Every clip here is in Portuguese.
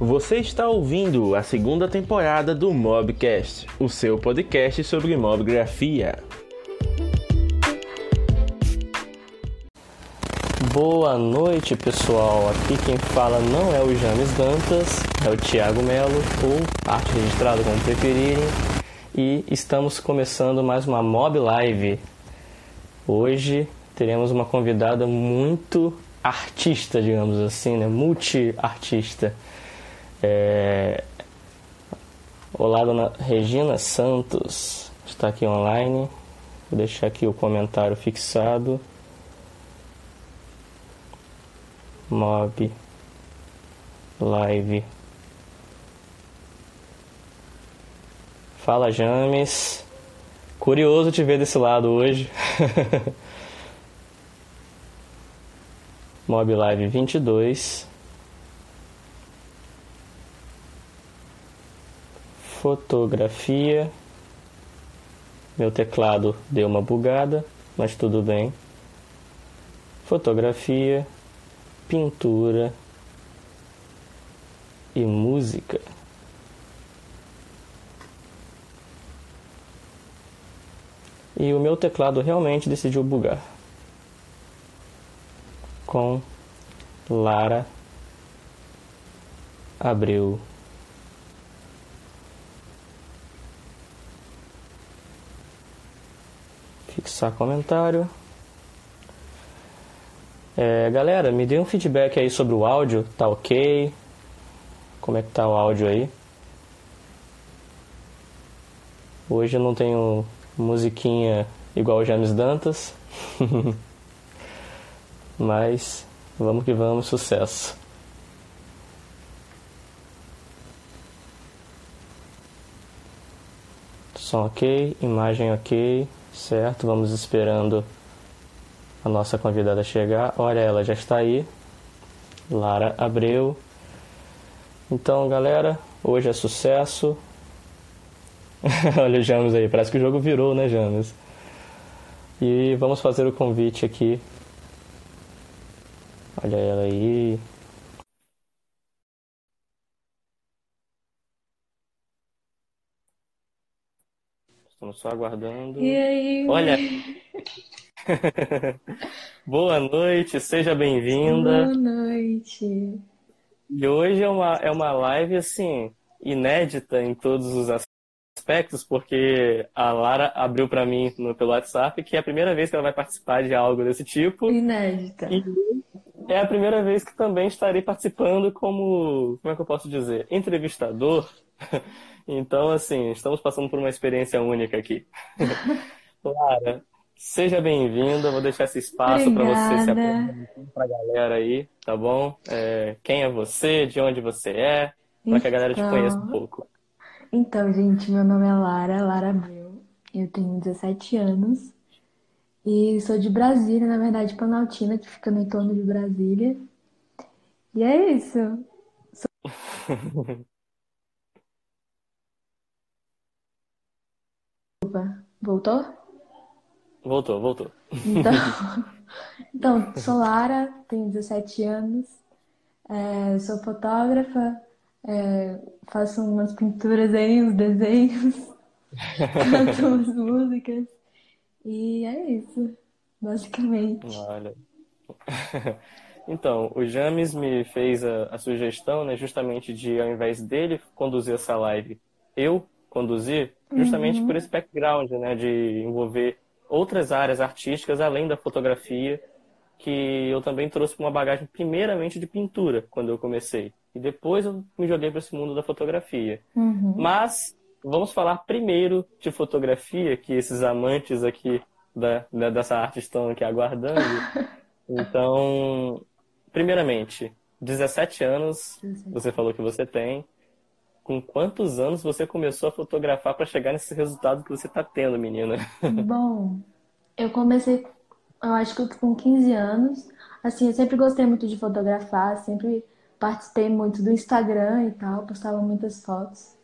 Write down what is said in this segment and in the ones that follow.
Você está ouvindo a segunda temporada do Mobcast, o seu podcast sobre mobgrafia. Boa noite, pessoal. Aqui quem fala não é o James Dantas, é o Thiago Melo, ou arte registrada como preferirem, e estamos começando mais uma Mob Live. Hoje teremos uma convidada muito artista, digamos assim, né? multi-artista. É... Olá, dona Regina Santos, está aqui online. Vou deixar aqui o comentário fixado. Mob Live. Fala, James. Curioso te ver desse lado hoje. Mob Live 22. Fotografia. Meu teclado deu uma bugada, mas tudo bem. Fotografia, pintura e música. E o meu teclado realmente decidiu bugar. Com Lara Abreu. Fixar comentário. É, galera, me dê um feedback aí sobre o áudio, tá ok? Como é que tá o áudio aí? Hoje eu não tenho musiquinha igual o James Dantas. Mas vamos que vamos, sucesso. Som ok, imagem ok. Certo, vamos esperando a nossa convidada chegar. Olha, ela já está aí. Lara Abreu. Então, galera, hoje é sucesso. Olha o James aí, parece que o jogo virou, né, James? E vamos fazer o convite aqui. Olha ela aí. Estamos só aguardando. E aí? Olha! Boa noite, seja bem-vinda. Boa noite. E hoje é uma, é uma live, assim, inédita em todos os aspectos, porque a Lara abriu para mim no, pelo WhatsApp que é a primeira vez que ela vai participar de algo desse tipo. Inédita. E é a primeira vez que também estarei participando como, como é que eu posso dizer, entrevistador. Então, assim, estamos passando por uma experiência única aqui. Lara, seja bem-vinda. Vou deixar esse espaço para você se apresentar para a galera aí, tá bom? É, quem é você, de onde você é, para que a galera te Então- conheça um pouco. Então, gente, meu nome é Lara, Lara Abreu. Eu tenho 17 anos. E sou de Brasília, na verdade, Planaltina, que fica no entorno de Brasília. E é isso. Opa, voltou? Voltou, voltou. Então, então, sou Lara, tenho 17 anos, é, sou fotógrafa, é, faço umas pinturas aí, uns desenhos, canto umas músicas, e é isso, basicamente. Olha. Então, o James me fez a, a sugestão, né, justamente de, ao invés dele conduzir essa live, eu conduzir, justamente por esse background, né, de envolver outras áreas artísticas além da fotografia, que eu também trouxe uma bagagem primeiramente de pintura, quando eu comecei. E depois eu me joguei para esse mundo da fotografia. Uhum. Mas vamos falar primeiro de fotografia, que esses amantes aqui da, da- dessa arte estão aqui aguardando. Então, primeiramente, 17 anos, você falou que você tem. Com quantos anos você começou a fotografar para chegar nesse resultado que você está tendo, menina? Bom, eu comecei, eu acho que com 15 anos. Assim, eu sempre gostei muito de fotografar, sempre participei muito do Instagram e tal, postava muitas fotos.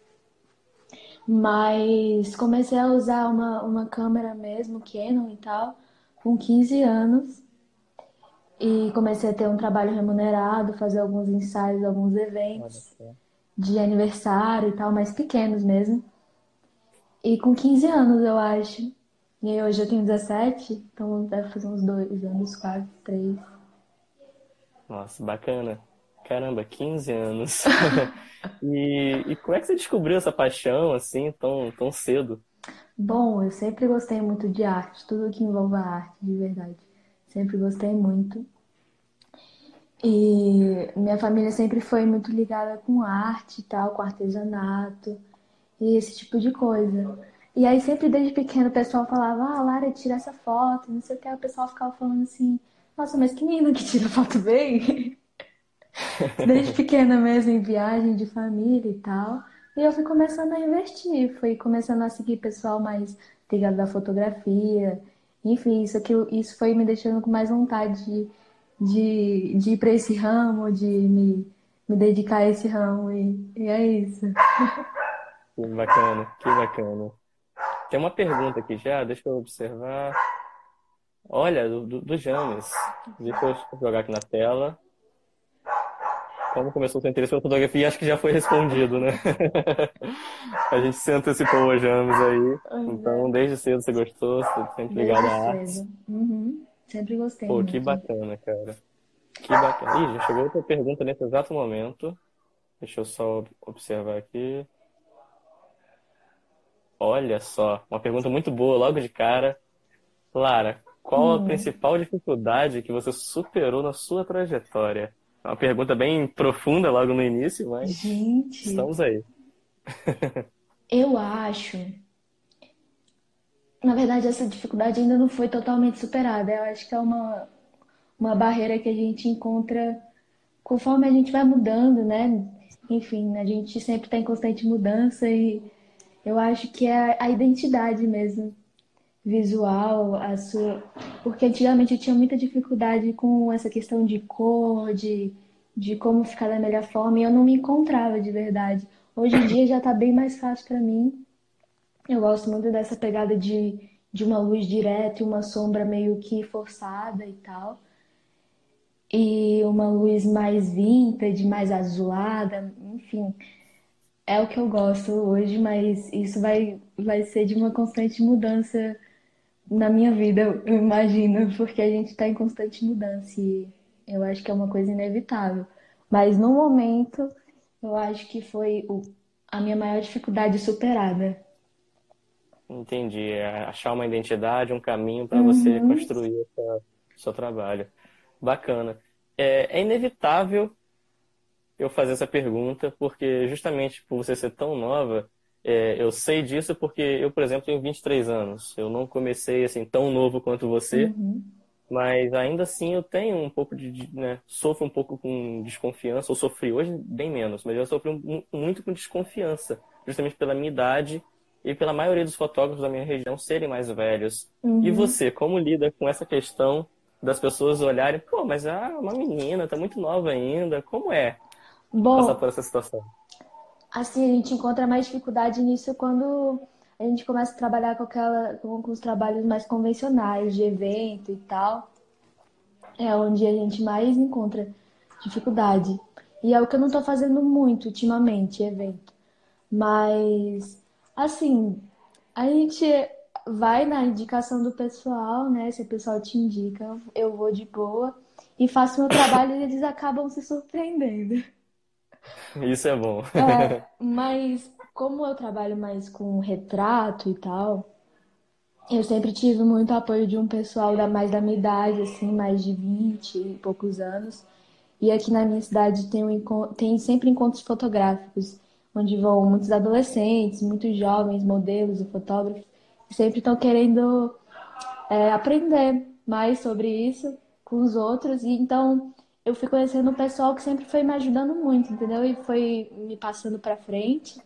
Mas comecei a usar uma, uma câmera mesmo, Canon e tal, com 15 anos. E comecei a ter um trabalho remunerado, fazer alguns ensaios, alguns eventos. De aniversário e tal, mais pequenos mesmo. E com 15 anos, eu acho. E hoje eu tenho 17, então deve fazer uns dois anos, quase, três. Nossa, bacana. Caramba, 15 anos. e, e como é que você descobriu essa paixão assim, tão, tão cedo? Bom, eu sempre gostei muito de arte, tudo que envolva arte, de verdade. Sempre gostei muito. E minha família sempre foi muito ligada com arte e tal, com artesanato e esse tipo de coisa. E aí sempre desde pequeno o pessoal falava, ah, Lara, tira essa foto, não sei o que. O pessoal ficava falando assim, nossa, mas que menina que tira foto bem. Desde pequena mesmo, em viagem de família e tal. E eu fui começando a investir, fui começando a seguir pessoal mais ligado à fotografia. Enfim, isso, aqui, isso foi me deixando com mais vontade de, de, de ir para esse ramo, de me, me dedicar a esse ramo. E, e é isso. Que bacana, que bacana. Tem uma pergunta aqui já, deixa eu observar. Olha, do, do, James. Deixa eu jogar aqui na tela. Como começou o seu interesse pela fotografia? Acho que já foi respondido, né? a gente se antecipou hoje anos aí. Então, desde cedo você gostou, você sempre ligado à arte. Uhum. Sempre gostei. Pô, muito. que bacana, cara. Que bacana. Ih, já chegou outra pergunta nesse exato momento. Deixa eu só observar aqui. Olha só, uma pergunta muito boa logo de cara. Lara, qual a hum. principal dificuldade que você superou na sua trajetória? É uma pergunta bem profunda logo no início, mas Gente, estamos aí. eu acho. Na verdade, essa dificuldade ainda não foi totalmente superada. Eu acho que é uma, uma barreira que a gente encontra conforme a gente vai mudando, né? Enfim, a gente sempre está em constante mudança e eu acho que é a identidade mesmo visual, a sua. Porque antigamente eu tinha muita dificuldade com essa questão de cor, de, de como ficar da melhor forma, e eu não me encontrava de verdade. Hoje em dia já está bem mais fácil para mim. Eu gosto muito dessa pegada de, de uma luz direta e uma sombra meio que forçada e tal. E uma luz mais vintage, mais azulada, enfim. É o que eu gosto hoje, mas isso vai, vai ser de uma constante mudança na minha vida, eu imagino, porque a gente está em constante mudança e eu acho que é uma coisa inevitável. Mas no momento, eu acho que foi o, a minha maior dificuldade superada. Entendi. É achar uma identidade, um caminho para uhum. você construir o seu trabalho. Bacana. É, é inevitável eu fazer essa pergunta, porque justamente por você ser tão nova, é, eu sei disso porque eu, por exemplo, tenho 23 anos. Eu não comecei assim tão novo quanto você, uhum. mas ainda assim eu tenho um pouco de, né, sofro um pouco com desconfiança, ou sofri hoje bem menos, mas eu sofri muito com desconfiança, justamente pela minha idade e pela maioria dos fotógrafos da minha região serem mais velhos. Uhum. E você, como lida com essa questão das pessoas olharem, pô, mas ah, uma menina, tá muito nova ainda, como é Bom, passar por essa situação? assim, a gente encontra mais dificuldade nisso quando a gente começa a trabalhar com, aquela, com, com os trabalhos mais convencionais, de evento e tal. É onde a gente mais encontra dificuldade. E é o que eu não estou fazendo muito ultimamente, evento. Mas, assim, a gente vai na indicação do pessoal, né? Se o pessoal te indica, eu vou de boa e faço meu trabalho e eles acabam se surpreendendo. Isso é bom. É, mas como eu trabalho mais com retrato e tal, eu sempre tive muito apoio de um pessoal da, mais da minha idade, assim, mais de 20 e poucos anos. E aqui na minha cidade tem, um, tem sempre encontros fotográficos, onde vão muitos adolescentes, muitos jovens, modelos e fotógrafos, que sempre estão querendo é, aprender mais sobre isso com os outros. E então eu fui conhecendo um pessoal que sempre foi me ajudando muito, entendeu? E foi me passando para frente.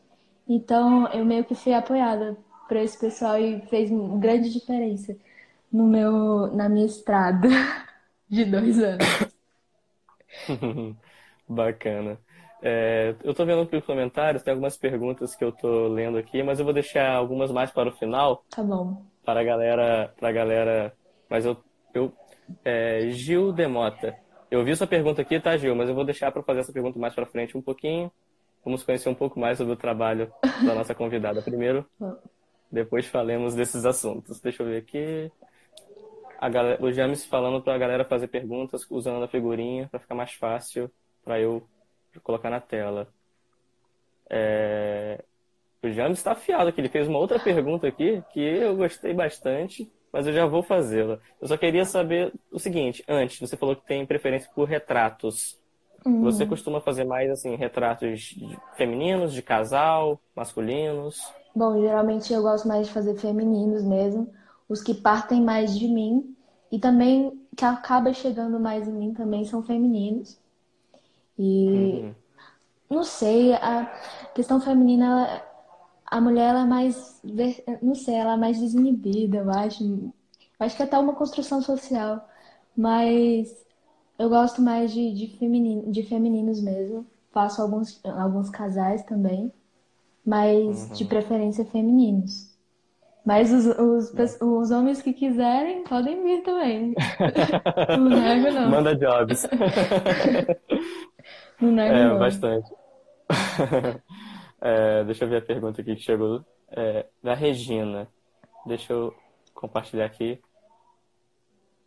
Então, eu meio que fui apoiada por esse pessoal e fez grande diferença no meu, na minha estrada de dois anos. Bacana. É, eu tô vendo aqui os comentários, tem algumas perguntas que eu tô lendo aqui, mas eu vou deixar algumas mais para o final. Tá bom. Para a galera, para a galera, mas eu, eu é, Gil Demota. Eu vi sua pergunta aqui, tá, Gil? Mas eu vou deixar para fazer essa pergunta mais para frente um pouquinho. vamos conhecer um pouco mais sobre o trabalho da nossa convidada primeiro. Depois falemos desses assuntos. Deixa eu ver aqui. Galera, o James falando para a galera fazer perguntas usando a figurinha para ficar mais fácil para eu colocar na tela. É... O James está afiado aqui. Ele fez uma outra pergunta aqui que eu gostei bastante, mas eu já vou fazê-la. Eu só queria saber o seguinte: antes, você falou que tem preferência por retratos. Uhum. Você costuma fazer mais assim retratos femininos, de casal, masculinos? Bom, geralmente eu gosto mais de fazer femininos mesmo, os que partem mais de mim e também que acaba chegando mais em mim também são femininos. E uhum. não sei, a questão feminina, ela, a mulher ela é mais, não sei, ela é mais desinibida, eu acho. Acho que é até uma construção social, mas eu gosto mais de, de, feminino, de femininos mesmo. Faço alguns, alguns casais também, mas uhum. de preferência femininos. Mas os, os, os homens que quiserem podem vir também. não nego, não. Manda jobs. é, não. bastante. É, deixa eu ver a pergunta aqui que chegou. É, da Regina. Deixa eu compartilhar aqui.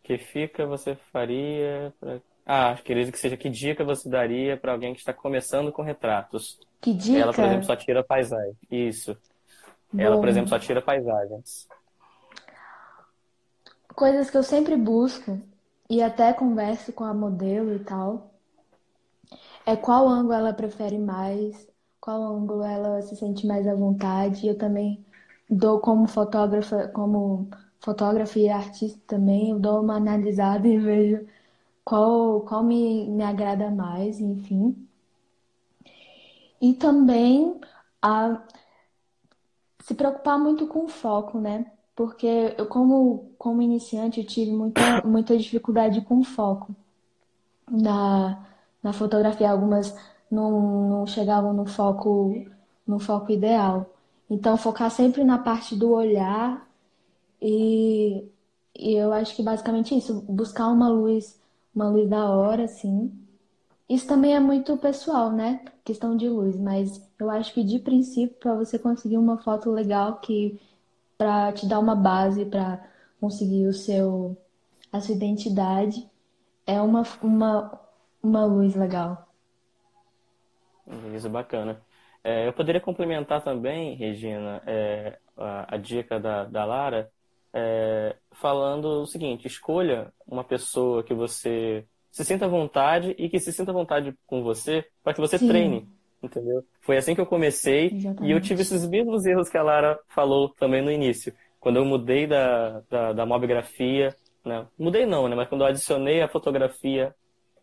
Que fica você faria pra... Ah, queria que seja que dica você daria para alguém que está começando com retratos? Que dica? Ela, por exemplo, só tira paisagem. Isso. Bom. Ela, por exemplo, só tira paisagens. Coisas que eu sempre busco e até converso com a modelo e tal. É qual ângulo ela prefere mais, qual ângulo ela se sente mais à vontade. Eu também dou como fotógrafa, como fotógrafa e artista também, eu dou uma analisada e vejo qual, qual me, me agrada mais, enfim. E também a se preocupar muito com o foco, né? Porque eu, como, como iniciante, eu tive muita, muita dificuldade com o foco na, na fotografia. Algumas não, não chegavam no foco, no foco ideal. Então, focar sempre na parte do olhar e, e eu acho que basicamente isso, buscar uma luz, uma luz da hora, assim. Isso também é muito pessoal, né? Questão de luz, mas eu acho que de princípio, para você conseguir uma foto legal que para te dar uma base para conseguir o seu a sua identidade, é uma, uma, uma luz legal. Isso, bacana. É, eu poderia complementar também, Regina, é, a, a, dica da, da Lara, é, falando o seguinte: escolha uma pessoa que você se sinta à vontade e que se sinta à vontade com você para que você Sim. treine, entendeu? Foi assim que eu comecei Exatamente. e eu tive esses mesmos erros que a Lara falou também no início. Quando eu mudei da, da, da mobigrafia, né? mudei não, né? Mas quando eu adicionei a fotografia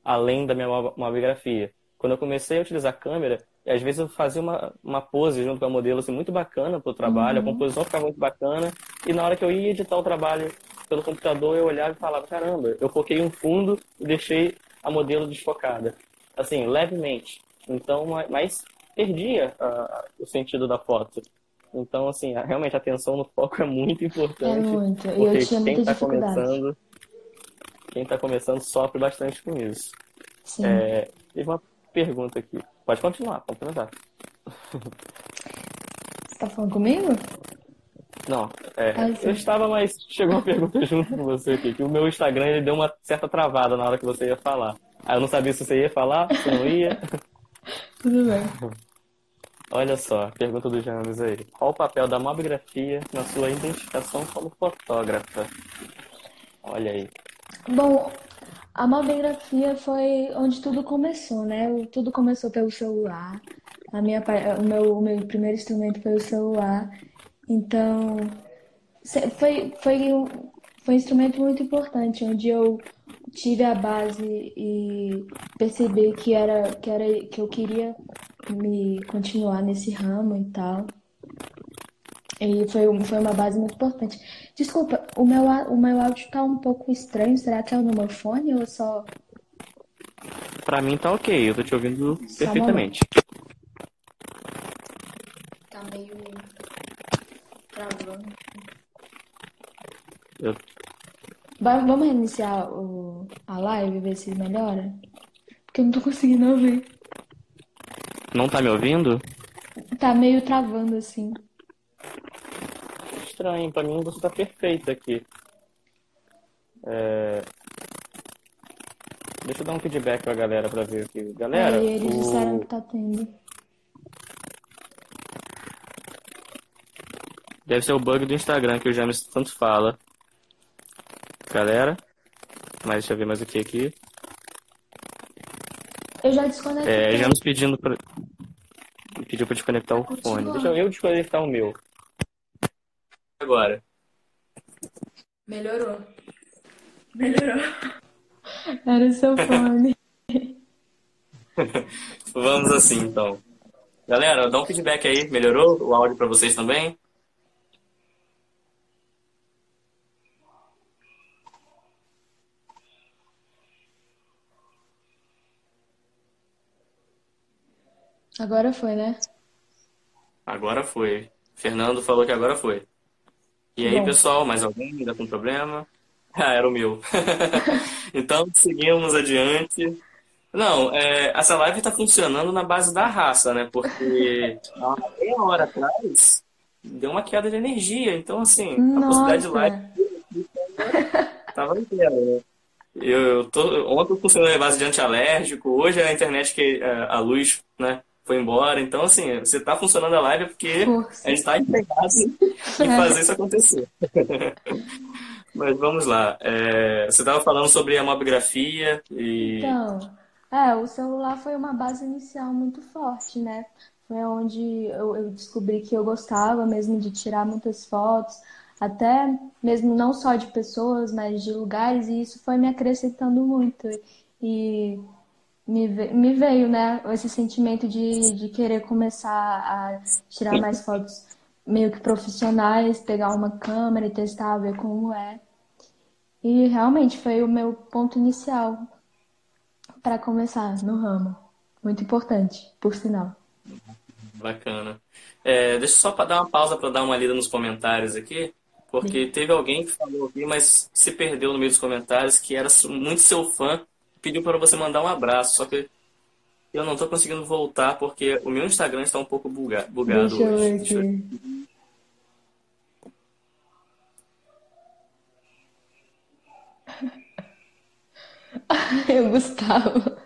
além da minha mobigrafia. Quando eu comecei a utilizar a câmera, às vezes eu fazia uma, uma pose junto com a modelo assim, muito bacana para o trabalho, uhum. a composição ficava muito bacana, e na hora que eu ia editar o trabalho pelo computador, eu olhava e falava, caramba, eu foquei um fundo e deixei a modelo desfocada. Assim, levemente. Então, mas perdia uh, o sentido da foto. Então, assim, realmente a atenção no foco é muito importante. É muito. E eu tinha quem está começando, quem está começando sofre bastante com isso. Sim. É, teve uma pergunta aqui. Pode continuar, pode perguntar. Você tá falando comigo? Não, é, ah, eu estava, mas chegou uma pergunta junto com você aqui, que o meu Instagram ele deu uma certa travada na hora que você ia falar. Aí eu não sabia se você ia falar, se não ia. Tudo bem. Olha só, pergunta do James aí. Qual o papel da mobigrafia na sua identificação como fotógrafa? Olha aí. Bom, a mobigrafia foi onde tudo começou, né? Tudo começou pelo celular. A minha, o, meu, o meu primeiro instrumento foi o celular. Então, foi, foi, um, foi um instrumento muito importante, onde eu tive a base e percebi que era, que era que eu queria me continuar nesse ramo e tal. E foi, foi uma base muito importante. Desculpa, o meu, o meu áudio tá um pouco estranho. Será que é o no meu fone ou só. Pra mim tá ok, eu tô te ouvindo só perfeitamente. Tá meio. travando. Eu... Vamos reiniciar o, a live e ver se melhora? Porque eu não tô conseguindo ouvir. Não tá me ouvindo? Tá meio travando assim. Estranho, pra mim você tá perfeito aqui. É... Deixa eu dar um feedback pra galera pra ver aqui. Galera, Aí eles o... disseram que tá tendo. Deve ser o bug do Instagram que o James tanto fala. Galera, mas deixa eu ver mais o que aqui. Eu já desconectei. É, James pedindo pra... Pediu pra desconectar o Continua. fone. Deixa eu desconectar o meu. Agora. Melhorou. Melhorou. Era o seu fone. Vamos assim, então. Galera, dá um feedback aí. Melhorou o áudio pra vocês também? Agora foi, né? Agora foi. Fernando falou que agora foi. E aí, Bom. pessoal, mais alguém ainda com problema? Ah, era o meu. então, seguimos adiante. Não, é, essa live está funcionando na base da raça, né? Porque há uma meia hora atrás deu uma queda de energia. Então, assim, a possibilidade de live Nossa. Tava inteira, né? Eu, eu tô, ontem funcionou a base de antialérgico, hoje a internet que é, a luz, né, foi embora. Então, assim, você tá funcionando a live é porque Força. a gente tá empenhado em fazer isso acontecer. Mas vamos lá. É, você estava falando sobre a mobigrafia e Então, é, o celular foi uma base inicial muito forte, né? Foi onde eu, eu descobri que eu gostava mesmo de tirar muitas fotos, até mesmo não só de pessoas, mas de lugares, e isso foi me acrescentando muito. E me, me veio, né, esse sentimento de, de querer começar a tirar mais fotos meio que profissionais, pegar uma câmera e testar, ver como é. E realmente foi o meu ponto inicial para começar no ramo. Muito importante, por sinal. bacana. É, deixa eu só pra dar uma pausa para dar uma lida nos comentários aqui, porque teve alguém que falou aqui, mas se perdeu no meio dos comentários, que era muito seu fã, pediu para você mandar um abraço, só que eu não tô conseguindo voltar porque o meu Instagram está um pouco buga- bugado Deixa eu hoje. ver Deixa eu-. Eu, Gustavo.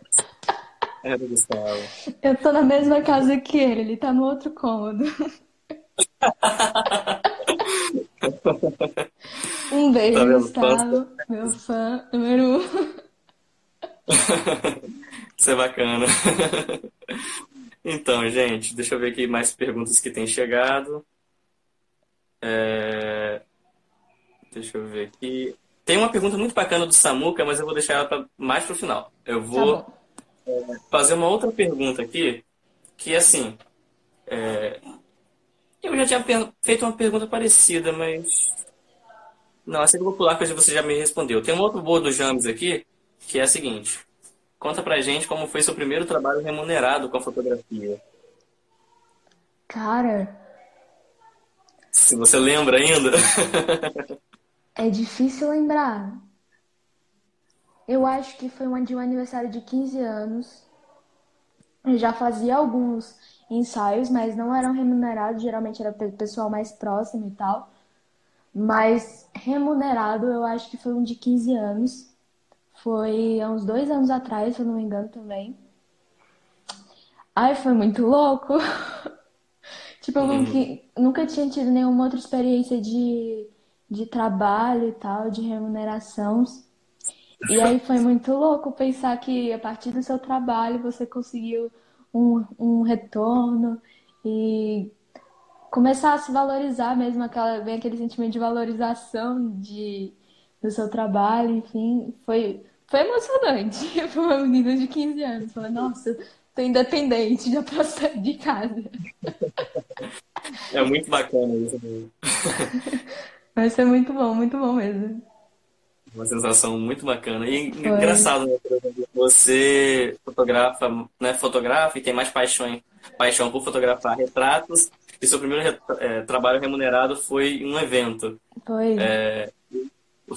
É, Gustavo. Eu tô na mesma casa que ele, ele tá no outro cômodo. Um beijo, Tá? Gustavo, meu fã número um. Isso é bacana. Então, gente, deixa eu ver aqui mais perguntas que têm chegado. É, Deixa eu ver aqui. Tem uma pergunta muito bacana do Samuca, mas eu vou deixar ela pra... mais pro final. Eu Tá vou bom. fazer uma outra pergunta aqui, que é assim. é, Eu já tinha feito uma pergunta parecida, mas. Não, essa que eu vou pular, porque você já me respondeu. Tem uma outra boa do James aqui, que é a seguinte. Conta pra gente como foi seu primeiro trabalho remunerado com a fotografia. Cara, Se você lembra ainda. é difícil lembrar. Eu acho que foi um de um aniversário de 15 anos. Eu já fazia alguns ensaios, mas não eram remunerados, geralmente era pe- pessoal mais próximo e tal. Mas remunerado, eu acho que foi um de 15 anos. Foi há uns dois anos atrás, se eu não me engano também. Ai, foi muito louco. Tipo, eu nunca, nunca tinha tido nenhuma outra experiência de, de trabalho e tal, de remuneração. E aí foi muito louco pensar que a partir do seu trabalho você conseguiu um, um retorno e começar a se valorizar mesmo, aquela, vem aquele sentimento de valorização de, do seu trabalho, enfim, foi, foi emocionante para uma menina de 15 anos. Falei, nossa, tô independente, já posso sair de casa. É muito bacana isso. mesmo. Mas foi muito bom, muito bom mesmo. Uma sensação muito bacana. E Foi. engraçado, né? Você fotografa, né? Fotografa e tem mais paixão, paixão por fotografar retratos. E seu primeiro eh, trabalho remunerado foi em um evento. Foi.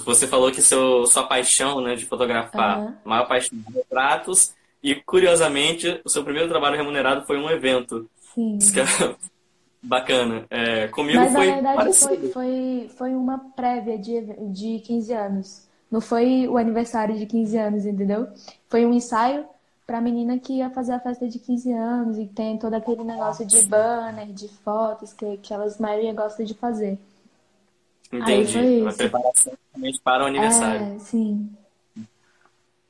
Você falou que seu, sua paixão, né, de fotografar, Aham. maior paixão de retratos E, curiosamente, o seu primeiro trabalho remunerado foi um evento. Sim. Isso que é bacana. É, comigo Mas, na foi verdade, parecido. foi, foi, foi uma prévia de, de 15 anos. Não foi o aniversário de 15 anos, entendeu? Foi um ensaio pra menina que ia fazer a festa de 15 anos e tem todo aquele negócio de banner, de fotos que, que elas maioria gosta de fazer. Aí Entendi. Uma preparação realmente para o aniversário. É, sim.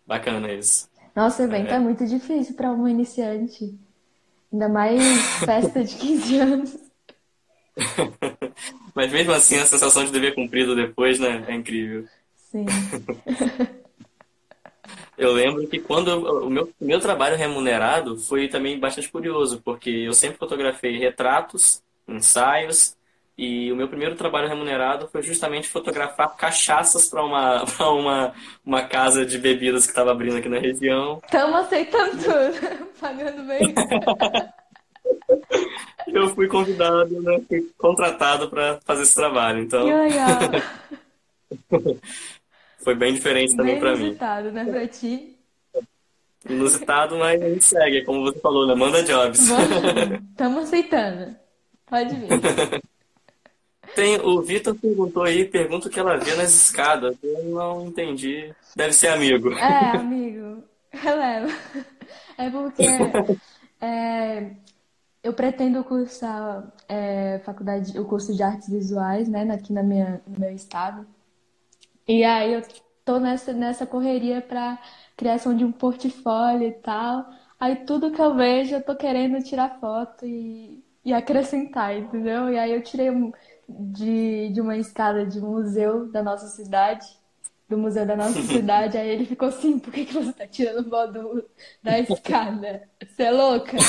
Bacana isso. Nossa, evento é É. muito difícil para um iniciante. Ainda mais festa de 15 anos. Mas mesmo assim, a sensação de dever cumprido depois, né, é incrível. Sim. Eu lembro que quando o meu meu trabalho remunerado foi também bastante curioso, porque eu sempre fotografei retratos, ensaios, e o meu primeiro trabalho remunerado foi justamente fotografar cachaças para uma, para uma, uma casa de bebidas que estava abrindo aqui na região. Estamos aceitando tudo. Pagando bem. Eu fui convidado, né, fui contratado para fazer esse trabalho, então foi bem diferente também para mim. inusitado, né, pra ti? Inusitado, mas a gente segue, como você falou, né? Manda jobs. Estamos aceitando. Pode vir. Tem, o Vitor perguntou aí, pergunta o que ela vê nas escadas. Eu não entendi. Deve ser amigo. É, amigo, releva. É porque é, eu pretendo cursar é, faculdade, o curso de artes visuais, né, aqui na minha, no meu estado. E aí eu tô nessa, nessa correria para criação de um portfólio e tal. Aí tudo que eu vejo eu tô querendo tirar foto e, e acrescentar, entendeu? E aí eu tirei um- de, de uma escada de um museu da nossa cidade, do museu da nossa cidade. Aí ele ficou assim, por que que você tá tirando foto do- da escada? Você é louca?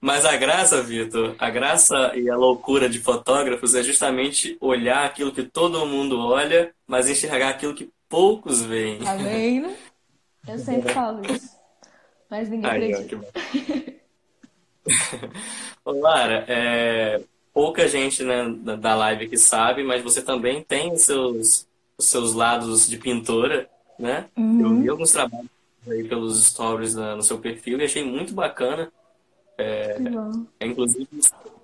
Mas a graça, Vitor, a graça e a loucura de fotógrafos é justamente olhar aquilo que todo mundo olha, mas enxergar aquilo que poucos veem. Tá vendo? Eu sempre falo isso. Mas ninguém ó, acredita. que. Ô, Lara, é, pouca gente, né, da live que sabe, mas você também tem os seus, os seus lados de pintora, né? Eu vi alguns trabalhos aí pelos stories no seu perfil e achei muito bacana. Bom. É, inclusive,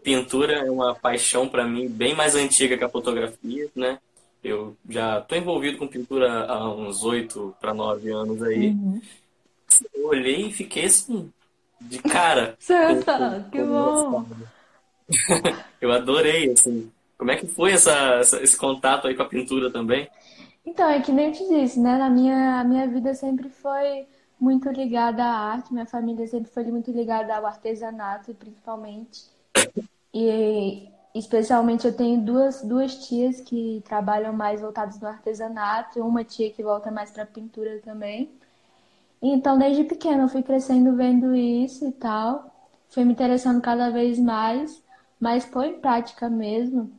pintura é uma paixão para mim bem mais antiga que a fotografia, né? Eu já estou envolvido com pintura há uns oito para nove anos aí. Uhum. Eu olhei e fiquei assim, de cara. Certo, com- que bom. Eu adorei, assim. Como é que foi essa, essa- esse contato aí com a pintura também? Então, é que nem eu te disse, né? Na minha, a minha vida sempre foi muito ligada à arte, minha família sempre foi muito ligada ao artesanato, principalmente. E especialmente eu tenho duas, duas tias que trabalham mais voltadas no artesanato, uma tia que volta mais para pintura também. Então, desde pequena eu fui crescendo vendo isso e tal, fui me interessando cada vez mais, mas foi em prática mesmo.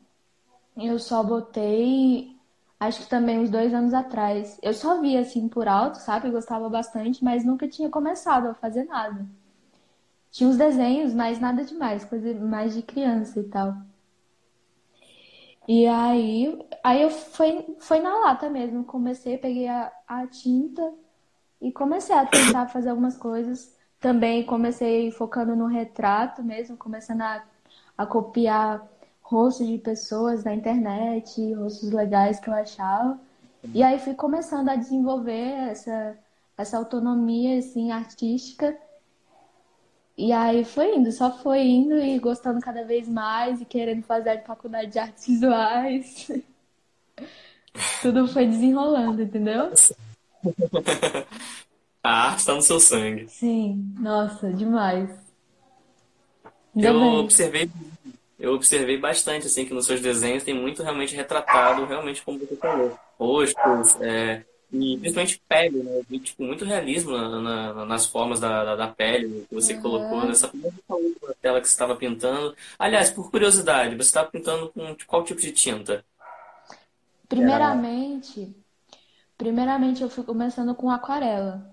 Eu só botei, acho que também uns dois anos atrás. Eu só via assim por alto, sabe? Eu gostava bastante, mas nunca tinha começado a fazer nada. Tinha uns desenhos, mas nada demais, coisa mais de criança e tal. E aí, aí eu foi, foi na lata mesmo. Comecei, peguei a, a tinta e comecei a tentar fazer algumas coisas. Também comecei focando no retrato mesmo, começando a, a copiar rostos de pessoas da internet, rostos legais que eu achava. E aí fui começando a desenvolver essa, essa autonomia assim, artística. E aí foi indo, só foi indo e gostando cada vez mais e querendo fazer a faculdade de artes visuais. Tudo foi desenrolando, entendeu? A arte está no seu sangue. Sim, nossa, demais. Ainda Eu bem. observei, eu observei bastante, assim, que nos seus desenhos tem muito realmente retratado, realmente como você falou. Rostos, é, e principalmente pele, né? Tipo, muito realismo na- na- nas formas da, da, da pele que você colocou nessa primeira última tela que você estava pintando. Aliás, por curiosidade, você estava pintando com qual tipo de tinta? Primeiramente, primeiramente eu fui começando com aquarela.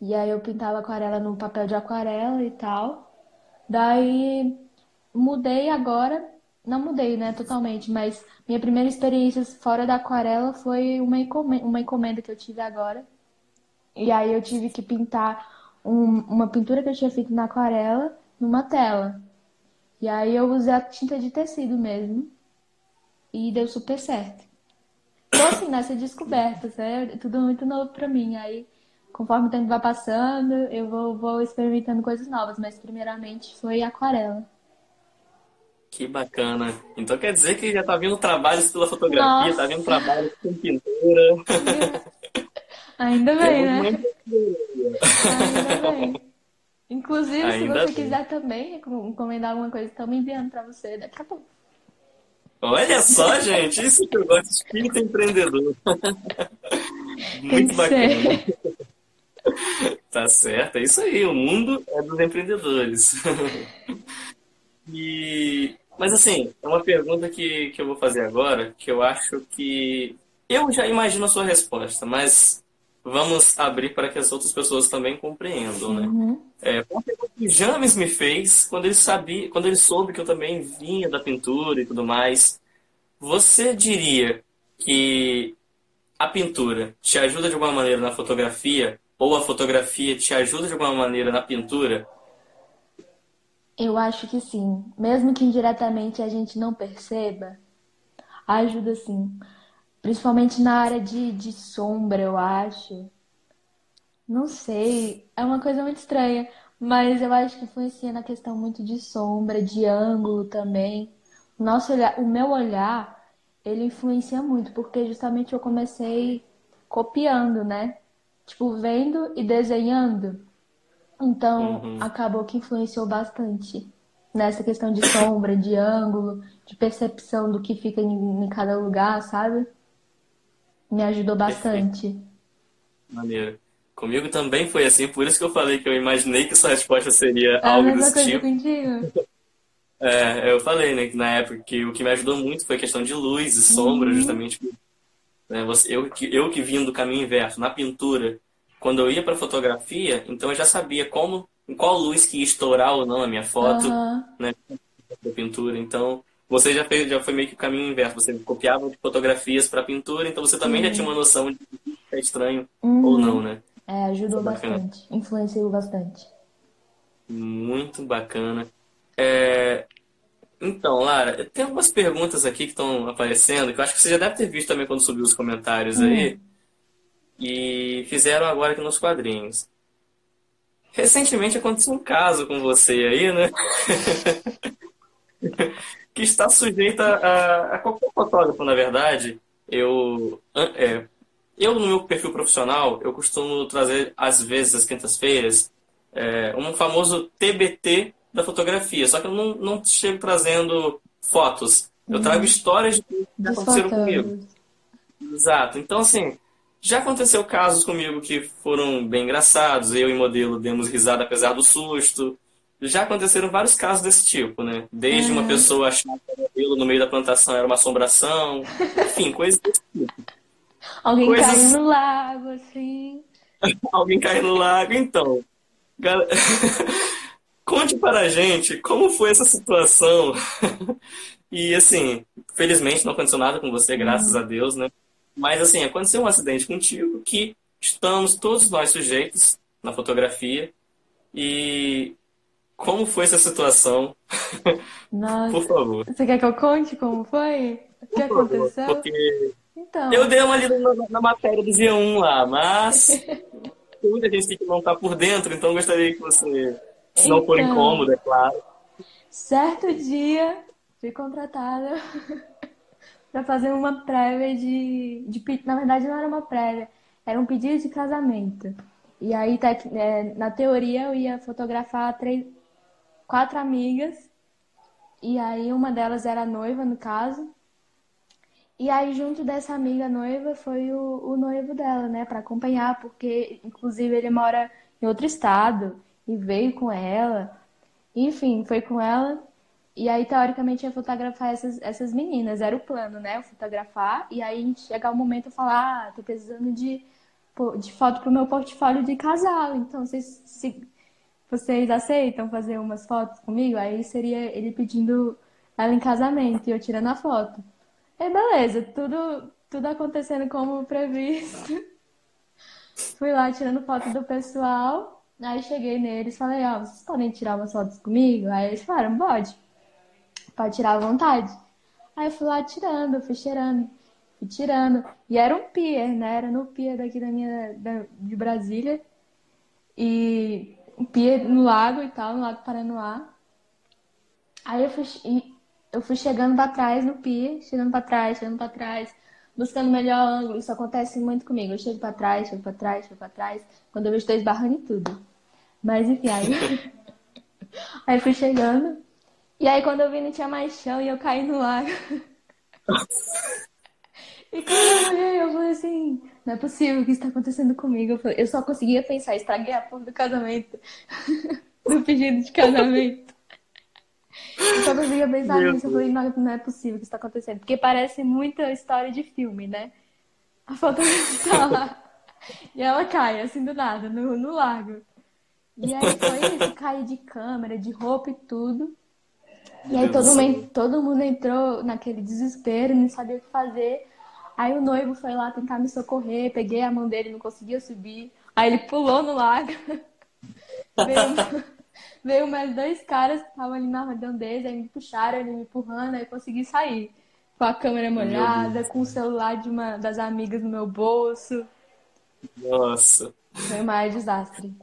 E aí eu pintava aquarela no papel de aquarela e tal. Daí mudei agora, não mudei, né, totalmente, mas minha primeira experiência fora da aquarela foi uma encomenda, uma encomenda que eu tive agora. E aí eu tive que pintar um, uma pintura que eu tinha feito na aquarela numa tela. E aí eu usei a tinta de tecido mesmo. E deu super certo. Tô assim, nessa descoberta, é tudo muito novo pra mim. Aí, conforme o tempo vai passando, eu vou, vou experimentando coisas novas. Mas primeiramente foi aquarela. Que bacana. Então quer dizer que já tá vindo trabalhos pela fotografia, Nossa. tá vindo trabalhos com pintura. Ainda bem, né? Ainda bem. Inclusive, Ainda se você bem. quiser também encomendar alguma coisa, estamos enviando para você daqui a pouco. Olha só, gente, isso que eu gosto de espírito empreendedor. Muito bacana. Tá certo, é isso aí, o mundo é dos empreendedores. E, mas assim, é uma pergunta que, que eu vou fazer agora, que eu acho que eu já imagino a sua resposta, mas vamos abrir para que as outras pessoas também compreendam, né? Uhum. É, uma pergunta que o James me fez quando ele sabia, quando ele soube que eu também vinha da pintura e tudo mais. Você diria que a pintura te ajuda de alguma maneira na fotografia ou a fotografia te ajuda de alguma maneira na pintura? Eu acho que sim. Mesmo que indiretamente a gente não perceba, ajuda sim. Principalmente na área de, de sombra, eu acho. Não sei, é uma coisa muito estranha, mas eu acho que influencia na questão muito de sombra, de ângulo também. Nosso olhar, o meu olhar, ele influencia muito, porque justamente eu comecei copiando, né? Tipo, vendo e desenhando. Então, uhum. acabou que influenciou bastante nessa questão de sombra, de ângulo, de percepção do que fica em, em cada lugar, sabe? Me ajudou bastante. Maneiro. Comigo também foi assim, por isso que eu falei que eu imaginei que sua resposta seria é algo desse tipo. É, eu falei, né, que na época que o que me ajudou muito foi a questão de luz e sombra, uhum. justamente. Né, você, eu, eu que vim do caminho inverso, na pintura, quando eu ia para fotografia, então eu já sabia como, em qual luz que ia estourar ou não a minha foto, uhum. né, da pintura. Então, você já fez, já foi meio que o caminho inverso. Você copiava de fotografias para pintura, então você também já tinha uma noção de se é estranho uhum. ou não, né? É, ajudou bastante, influenciou bastante. Muito bacana. É... Então, Lara, tem algumas perguntas aqui que estão aparecendo que eu acho que você já deve ter visto também quando subiu os comentários uhum. aí e fizeram agora aqui nos quadrinhos. Recentemente aconteceu um caso com você aí, né? que está sujeita a, a, qualquer fotógrafo, na verdade. Eu, é, eu, no meu perfil profissional, eu costumo trazer, às vezes, às quintas-feiras, é, um famoso TBT da fotografia. Só que eu não, não chego trazendo fotos. Eu trago uhum. histórias de que aconteceram comigo. Exato. Então, assim, já aconteceu casos comigo que foram bem engraçados, eu e modelo demos risada apesar do susto. Já aconteceram vários casos desse tipo, né? Desde uma pessoa achar que o modelo no meio da plantação era uma assombração, enfim, coisas desse tipo. Alguém coisas... caiu no lago, assim. Alguém caiu no lago, então. Conte para a gente como foi essa situação. e assim, felizmente não aconteceu nada com você, graças uhum. a Deus, né? Mas assim, aconteceu um acidente contigo que estamos todos nós sujeitos na fotografia. E como foi essa situação? Nossa. Por favor. Você quer que eu conte como foi? O que aconteceu? Porque então. eu dei uma lida na, na matéria do Dia 1 lá, mas tem muita gente que não está por dentro, então gostaria que você, se não for então, incômodo, é claro. Certo dia, fui contratada para fazer uma prévia de, de. Na verdade, não era uma prévia, era um pedido de casamento. E aí, é, na teoria, eu ia fotografar três, quatro amigas. E aí, uma delas era noiva, no caso. E aí, junto dessa amiga noiva, foi o, o noivo dela, né, para acompanhar, porque, inclusive, ele mora em outro estado e veio com ela. Enfim, foi com ela. E aí, teoricamente, ia fotografar essas, essas meninas. Era o plano, né? Eu fotografar. E aí, chegar o momento, eu falar, ah, tô precisando de, de foto pro meu portfólio de casal. Então, vocês, se, vocês aceitam fazer umas fotos comigo? Aí seria ele pedindo ela em casamento e eu tirando a foto. E beleza, tudo, tudo acontecendo como previsto. Fui lá tirando foto do pessoal. Aí cheguei neles e falei, ó, vocês podem tirar umas fotos comigo? Aí eles falaram, pode. Pode tirar à vontade. Aí eu fui lá tirando, fui cheirando, fui tirando. E era um pier, né? Era no pier daqui da minha, da, de Brasília. E um pier no lago e tal, no Lago Paranoá. Aí eu fui, eu fui chegando pra trás no pier, chegando pra trás, chegando pra trás buscando melhor ângulo. Isso acontece muito comigo. Eu chego para trás, chego para trás, chego para trás. Quando eu estou esbarrando em tudo. Mas enfim, aí. aí fui chegando. E aí quando eu vi não tinha mais chão e eu caí no lago. e quando eu olhei, eu falei assim, não é possível o que está acontecendo comigo. Eu, falei, eu só conseguia pensar, estraguei a porra do casamento. do pedido de casamento. Eu só conseguia pensar Meu nisso. Eu falei, não, não é possível que isso está acontecendo. Porque parece muita história de filme, né? A foto tá lá. E ela cai, assim, do nada, no, no lago. E aí foi isso, cair de câmera, de roupa e tudo. E aí todo mundo, todo mundo entrou naquele desespero, não sabia o que fazer. Aí o noivo foi lá tentar me socorrer, peguei a mão dele, não conseguia subir. Aí ele pulou no lago. Veio, veio mais dois caras que estavam ali na redondeza, aí me puxaram, ele me empurrando, aí eu consegui sair. Com a câmera molhada, com o celular de uma das amigas no meu bolso. Nossa. Foi o maior desastre.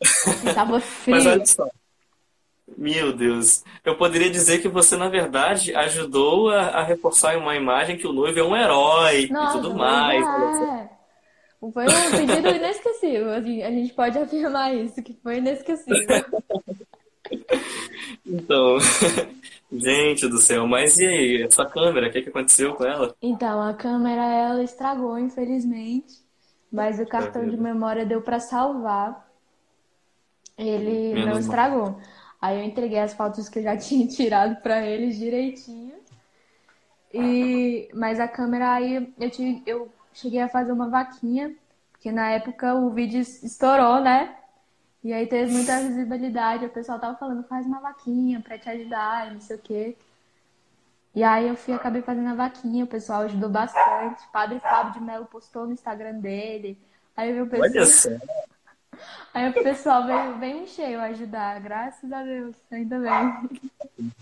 E tava frio. Mas olha só. Meu Deus. Eu poderia dizer que você, na verdade, ajudou a, a reforçar uma imagem que o noivo é um herói Nossa, e tudo mais. É. Foi um pedido inesquecível, assim, a gente pode afirmar isso, que foi inesquecível. Então, gente do céu, mas e aí, essa câmera, o que, que aconteceu com ela? Então, a câmera, ela estragou, infelizmente, mas o cartão de memória deu para salvar. Ele Menos não estragou. Mal. Aí eu entreguei as fotos que eu já tinha tirado para eles direitinho. E mas a câmera aí eu tive, eu cheguei a fazer uma vaquinha, porque na época o vídeo estourou, né? E aí teve muita visibilidade, o pessoal tava falando, faz uma vaquinha para te ajudar, não sei o quê. E aí eu fui, acabei fazendo a vaquinha, o pessoal ajudou bastante. O padre Fábio de Mello postou no Instagram dele. Aí eu vi o pessoal. Olha só. Aí o pessoal veio bem cheio ajudar, graças a Deus, ainda bem.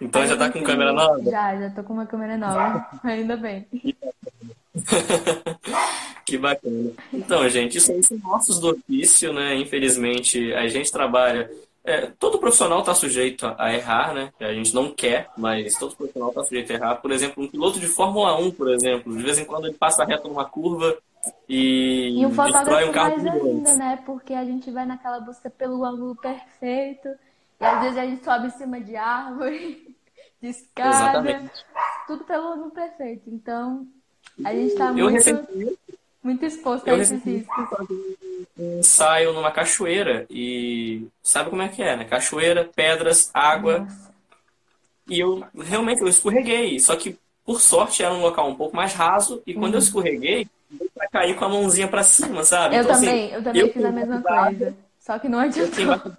Então aí já tá com câmera nova? Já, já tô com uma câmera nova, ainda bem. que bacana. Então, gente, isso aí são nossos do ofício, né? Infelizmente, a gente trabalha. É, todo profissional está sujeito a errar, né? A gente não quer, mas todo profissional está sujeito a errar. Por exemplo, um piloto de Fórmula 1, por exemplo, de vez em quando ele passa reto numa curva e, e o fotógrafo um carro mais ainda, né? Porque a gente vai naquela busca pelo ângulo perfeito e às vezes a gente sobe em cima de árvore, de escada, Exatamente. tudo pelo ângulo perfeito. Então, a gente está muito, recebi, muito exposto a esses riscos. Um ensaio numa cachoeira e sabe como é que é, né? Cachoeira, pedras, água. Nossa. E eu realmente eu escorreguei, só que por sorte era um local um pouco mais raso e quando uhum. eu escorreguei, pra cair com a mãozinha pra cima, sabe? Eu então, assim, também, assim, eu também eu fiz a mesma coisa. Só que não adiantou.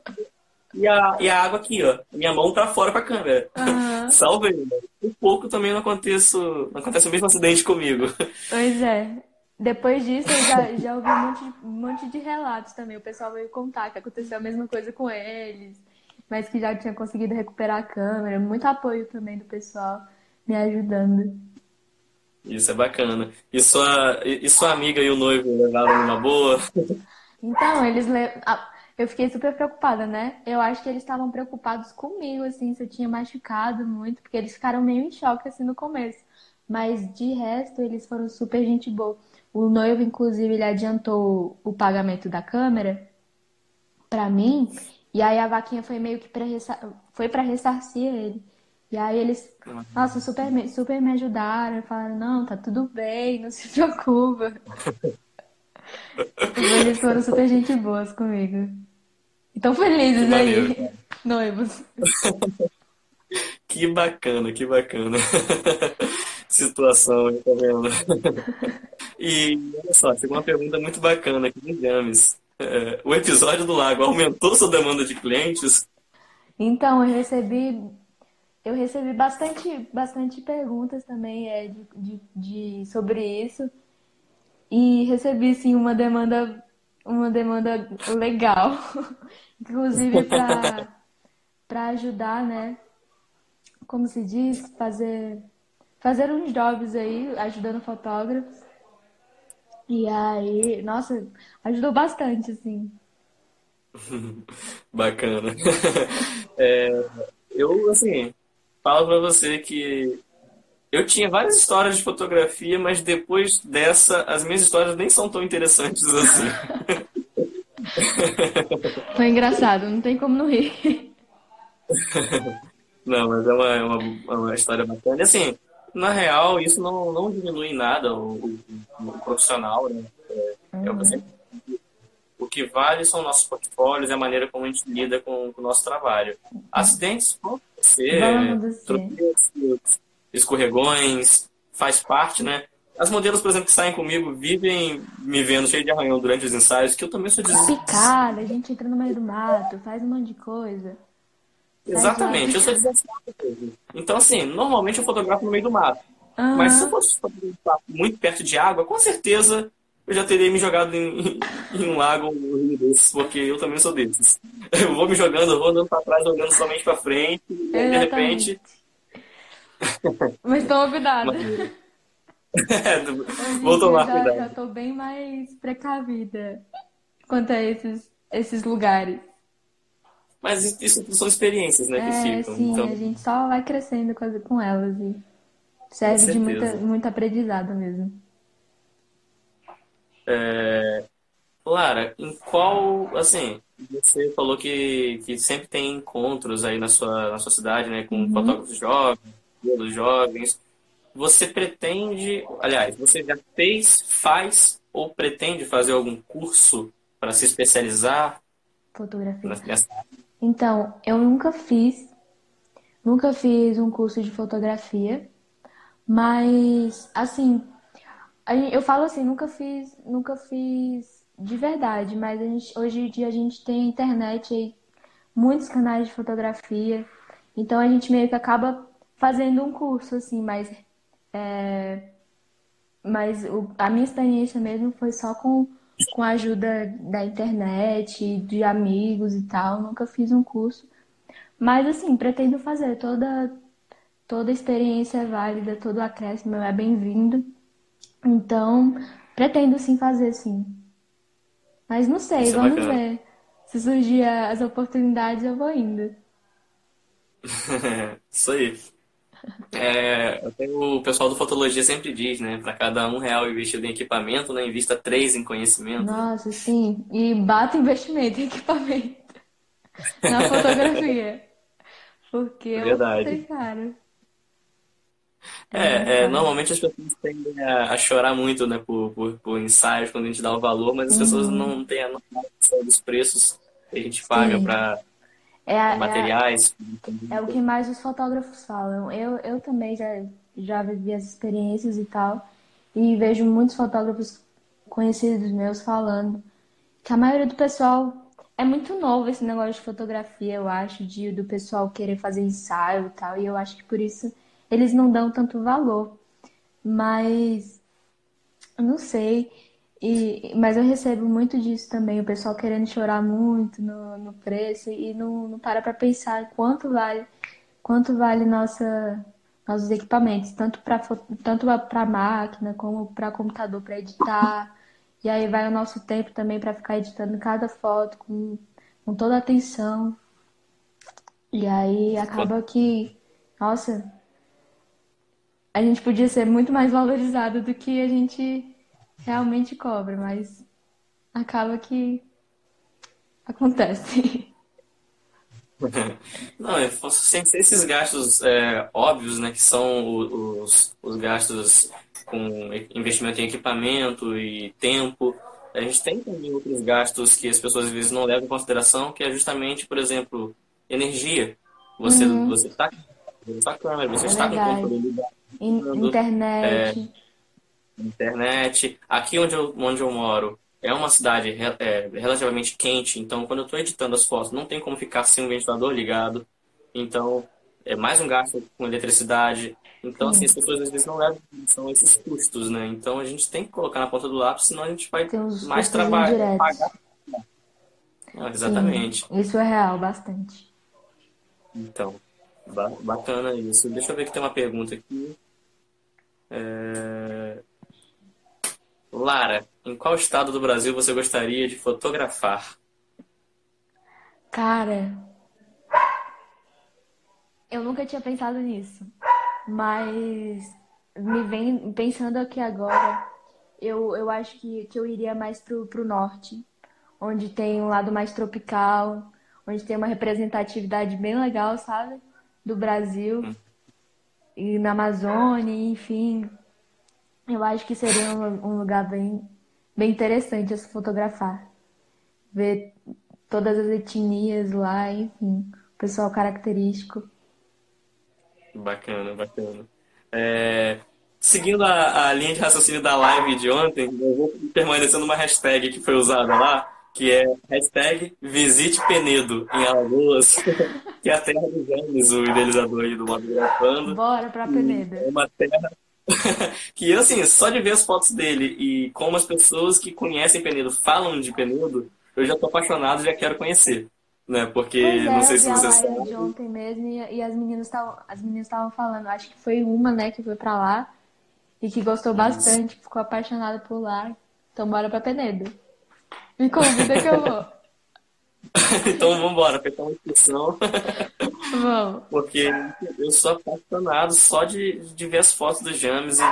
E a, e a água aqui, ó. Minha mão tá fora com a câmera. Uhum. Salve. Um pouco também não acontece, não acontece o mesmo acidente comigo. Pois é. Depois disso, eu já, já ouvi um monte, um monte de relatos também. O pessoal veio contar que aconteceu a mesma coisa com eles, mas que já tinha conseguido recuperar a câmera. Muito apoio também do pessoal me ajudando. Isso é bacana. E sua, e sua amiga e o noivo levaram uma boa? Então, eles le... eu fiquei super preocupada, né? Eu acho que eles estavam preocupados comigo, assim, se eu tinha machucado muito, porque eles ficaram meio em choque, assim, no começo. Mas de resto, eles foram super gente boa. O noivo, inclusive, ele adiantou o pagamento da câmera para mim, e aí a vaquinha foi meio que para ressar... foi para ressarcir ele. E aí eles, nossa, super, super me ajudaram, falaram, não, tá tudo bem, não se preocupa. eles foram super gente boas comigo. Estão felizes aí, noivos. Que bacana, que bacana. Situação, tá vendo? E olha só, tem uma pergunta muito bacana aqui do James. É, o episódio do lago aumentou sua demanda de clientes? Então, eu recebi eu recebi bastante, bastante perguntas também é, de, de, de, sobre isso. e recebi sim uma demanda uma demanda legal, inclusive para ajudar, né? Como se diz, fazer fazer uns jobs aí, ajudando fotógrafos. E aí, nossa, ajudou bastante, assim. Bacana. É, eu, assim, falo pra você que eu tinha várias histórias de fotografia, mas depois dessa, as minhas histórias nem são tão interessantes assim. Foi engraçado, não tem como não rir. Não, mas é uma, é uma, é uma história bacana. Assim, na real, isso não, não diminui nada o, o, o profissional, né? É, é o, que o que vale são nossos portfólios e a maneira como a gente lida com, com o nosso trabalho. Acidentes vão acontecer, tropeços, escorregões, faz parte, né? As modelos, por exemplo, que saem comigo vivem me vendo cheio de arranhão durante os ensaios, que eu também sou desesperado. Picada, a gente entra no meio do mato, faz um monte de coisa. Exatamente, eu sou desesperado. Então, assim, normalmente eu fotografo no meio do mato. Uhum. Mas se eu fosse fotografar muito perto de água, com certeza eu já teria me jogado em, em um lago desses, porque eu também sou desses. Eu vou me jogando, eu vou andando pra trás, olhando somente pra frente, e de repente. Mas toma cuidado. É, vou tomar já, cuidado. Já tô bem mais precavida quanto a esses, esses lugares. Mas isso são experiências, né, que é, ficam. Sim, então... a gente só vai crescendo com, com elas e serve de muita, muito aprendizado mesmo. É... Lara, em qual, assim, você falou que, que sempre tem encontros aí na sua, na sua cidade, né, com uhum. fotógrafos jovens, modelos jovens. Você pretende, aliás, você já fez, faz ou pretende fazer algum curso para se especializar? Fotografia. Nessa... Então, eu nunca fiz, nunca fiz um curso de fotografia, mas assim, eu falo assim, nunca fiz, nunca fiz de verdade, mas gente, hoje em dia a gente tem internet aí, muitos canais de fotografia, então a gente meio que acaba fazendo um curso assim, mas é, mas o, a minha experiência mesmo foi só com, com a ajuda da internet, de amigos e tal. Nunca fiz um curso. Mas, assim, pretendo fazer. Toda, toda experiência é válida, todo acréscimo é bem-vindo. Então, pretendo sim fazer, sim. Mas não sei, Isso é vamos é ver. Se surgir as oportunidades, eu vou indo. Isso aí. É, o pessoal do Fotologia sempre diz, né? Para cada um real investido em equipamento, né? Invista três em conhecimento. Nossa, sim. E bata investimento em equipamento. Na fotografia. Porque é Verdade. caro. É, é, normalmente as pessoas tendem a, a, chorar muito, né, por, por, por, ensaios quando a gente dá o valor, mas as uhum. pessoas não têm a noção dos preços que a gente paga para é, a, materiais. É, é, o que mais os fotógrafos falam. Eu, eu também já, já vivi as experiências e tal, e vejo muitos fotógrafos conhecidos meus falando que a maioria do pessoal é muito novo esse negócio de fotografia, eu acho, de, do pessoal querer fazer ensaio e tal, e eu acho que por isso eles não dão tanto valor. Mas, não sei. E, mas eu recebo muito disso também, o pessoal querendo chorar muito no, no preço e não, não para para pensar quanto vale quanto vale nossa, nossos equipamentos, tanto para tanto para máquina como para computador para editar. E aí vai o nosso tempo também para ficar editando cada foto com, com toda a atenção. E aí acaba que, nossa, a gente podia ser muito mais valorizado do que a gente realmente cobra, mas acaba que acontece. Não, é, sem ser esses gastos é, óbvios, né, que são os, os gastos com investimento em equipamento e tempo, a gente tem também outros gastos que as pessoas às vezes não levam em consideração, que é justamente, por exemplo, energia. Você uhum. você está câmera, você é está verdade. com controle da internet. É, internet. Aqui onde eu, onde eu moro é uma cidade é, relativamente quente, então quando eu estou editando as fotos não tem como ficar sem o ventilador ligado. Então é mais um gasto com eletricidade. Então, assim, as pessoas às vezes não levam são esses custos, né? Então a gente tem que colocar na ponta do lápis, senão a gente vai mais trabalho pagar. Ah, exatamente. Sim, isso é real, bastante. Então, bacana isso. Deixa eu ver que tem uma pergunta aqui. É... Lara, em qual estado do Brasil você gostaria de fotografar? Cara, eu nunca tinha pensado nisso, mas me vem pensando aqui agora, eu, eu acho que, que eu iria mais pro, pro norte, onde tem um lado mais tropical, onde tem uma representatividade bem legal, sabe? Do Brasil. Hum. E na Amazônia, enfim. Eu acho que seria um, um lugar bem, bem interessante a se fotografar. Ver todas as etnias lá, enfim, o pessoal característico. Bacana, bacana. É, seguindo a, a, linha de raciocínio da live de ontem, eu vou permanecendo uma hashtag que foi usada lá, que é hashtag Visite Penedo, em Alagoas, que é a terra do James, o idealizador aí do Modo Grafando. Bora pra Penedo. É uma terra que, assim, só de ver as fotos dele e como as pessoas que conhecem Penedo falam de Penedo, eu já tô apaixonado e já quero conhecer. Né? Porque pois não é, sei se você sabe. de ontem mesmo e, e as meninas estavam falando, acho que foi uma, né, que foi para lá e que gostou Isso. bastante, ficou apaixonada por lá. Então bora para Penedo. Me convida que eu vou. então vamos embora, fechar uma inscrição. Vamos. Porque eu sou apaixonado só de, de ver as fotos do James e,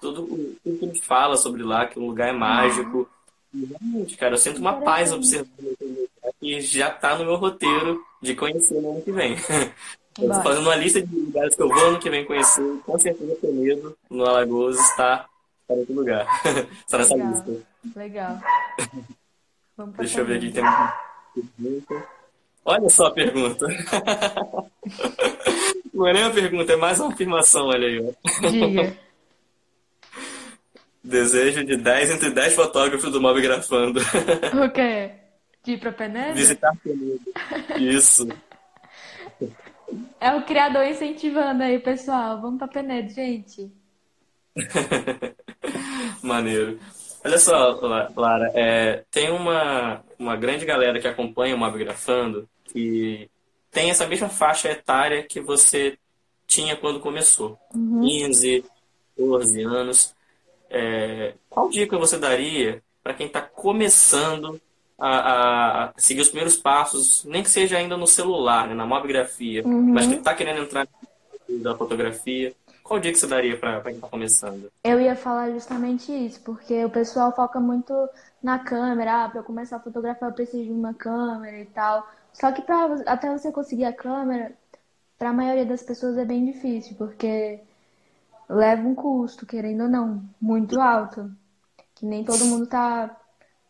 tudo, tudo que ele fala sobre lá, que o lugar é mágico. Realmente, cara, eu sinto uma paz observando e já está no meu roteiro de conhecer no ano que vem. Eu estou fazendo uma lista de lugares que eu vou ano que vem conhecer. Com certeza Penedo, no Alagoas, está, está em outro lugar. está nessa Legal. lista. Legal. Deixa eu ver aqui, tem. Olha só a pergunta. Não é nem uma pergunta, é mais uma afirmação, olha aí. Diga. Desejo de 10 entre 10 fotógrafos do Mob Grafando. O quê? De ir pra Penedo? Visitar Penedo. Isso. É o criador incentivando aí, pessoal. Vamos pra Penedo, gente. Maneiro. Olha só, Lara, é, tem uma, uma grande galera que acompanha o Mobgrafando e tem essa mesma faixa etária que você tinha quando começou. Uhum. 15, 14 anos. É, qual dica você daria para quem está começando a, a, seguir os primeiros passos, nem que seja ainda no celular, né, na mobigrafia, uhum. mas que está querendo entrar da fotografia, qual dia que você daria para quem está começando? Eu ia falar justamente isso, porque o pessoal foca muito na câmera, ah, para começar a fotografar eu preciso de uma câmera e tal. Só que pra, até você conseguir a câmera, para a maioria das pessoas é bem difícil, porque leva um custo, querendo ou não, muito alto. Que nem todo mundo tá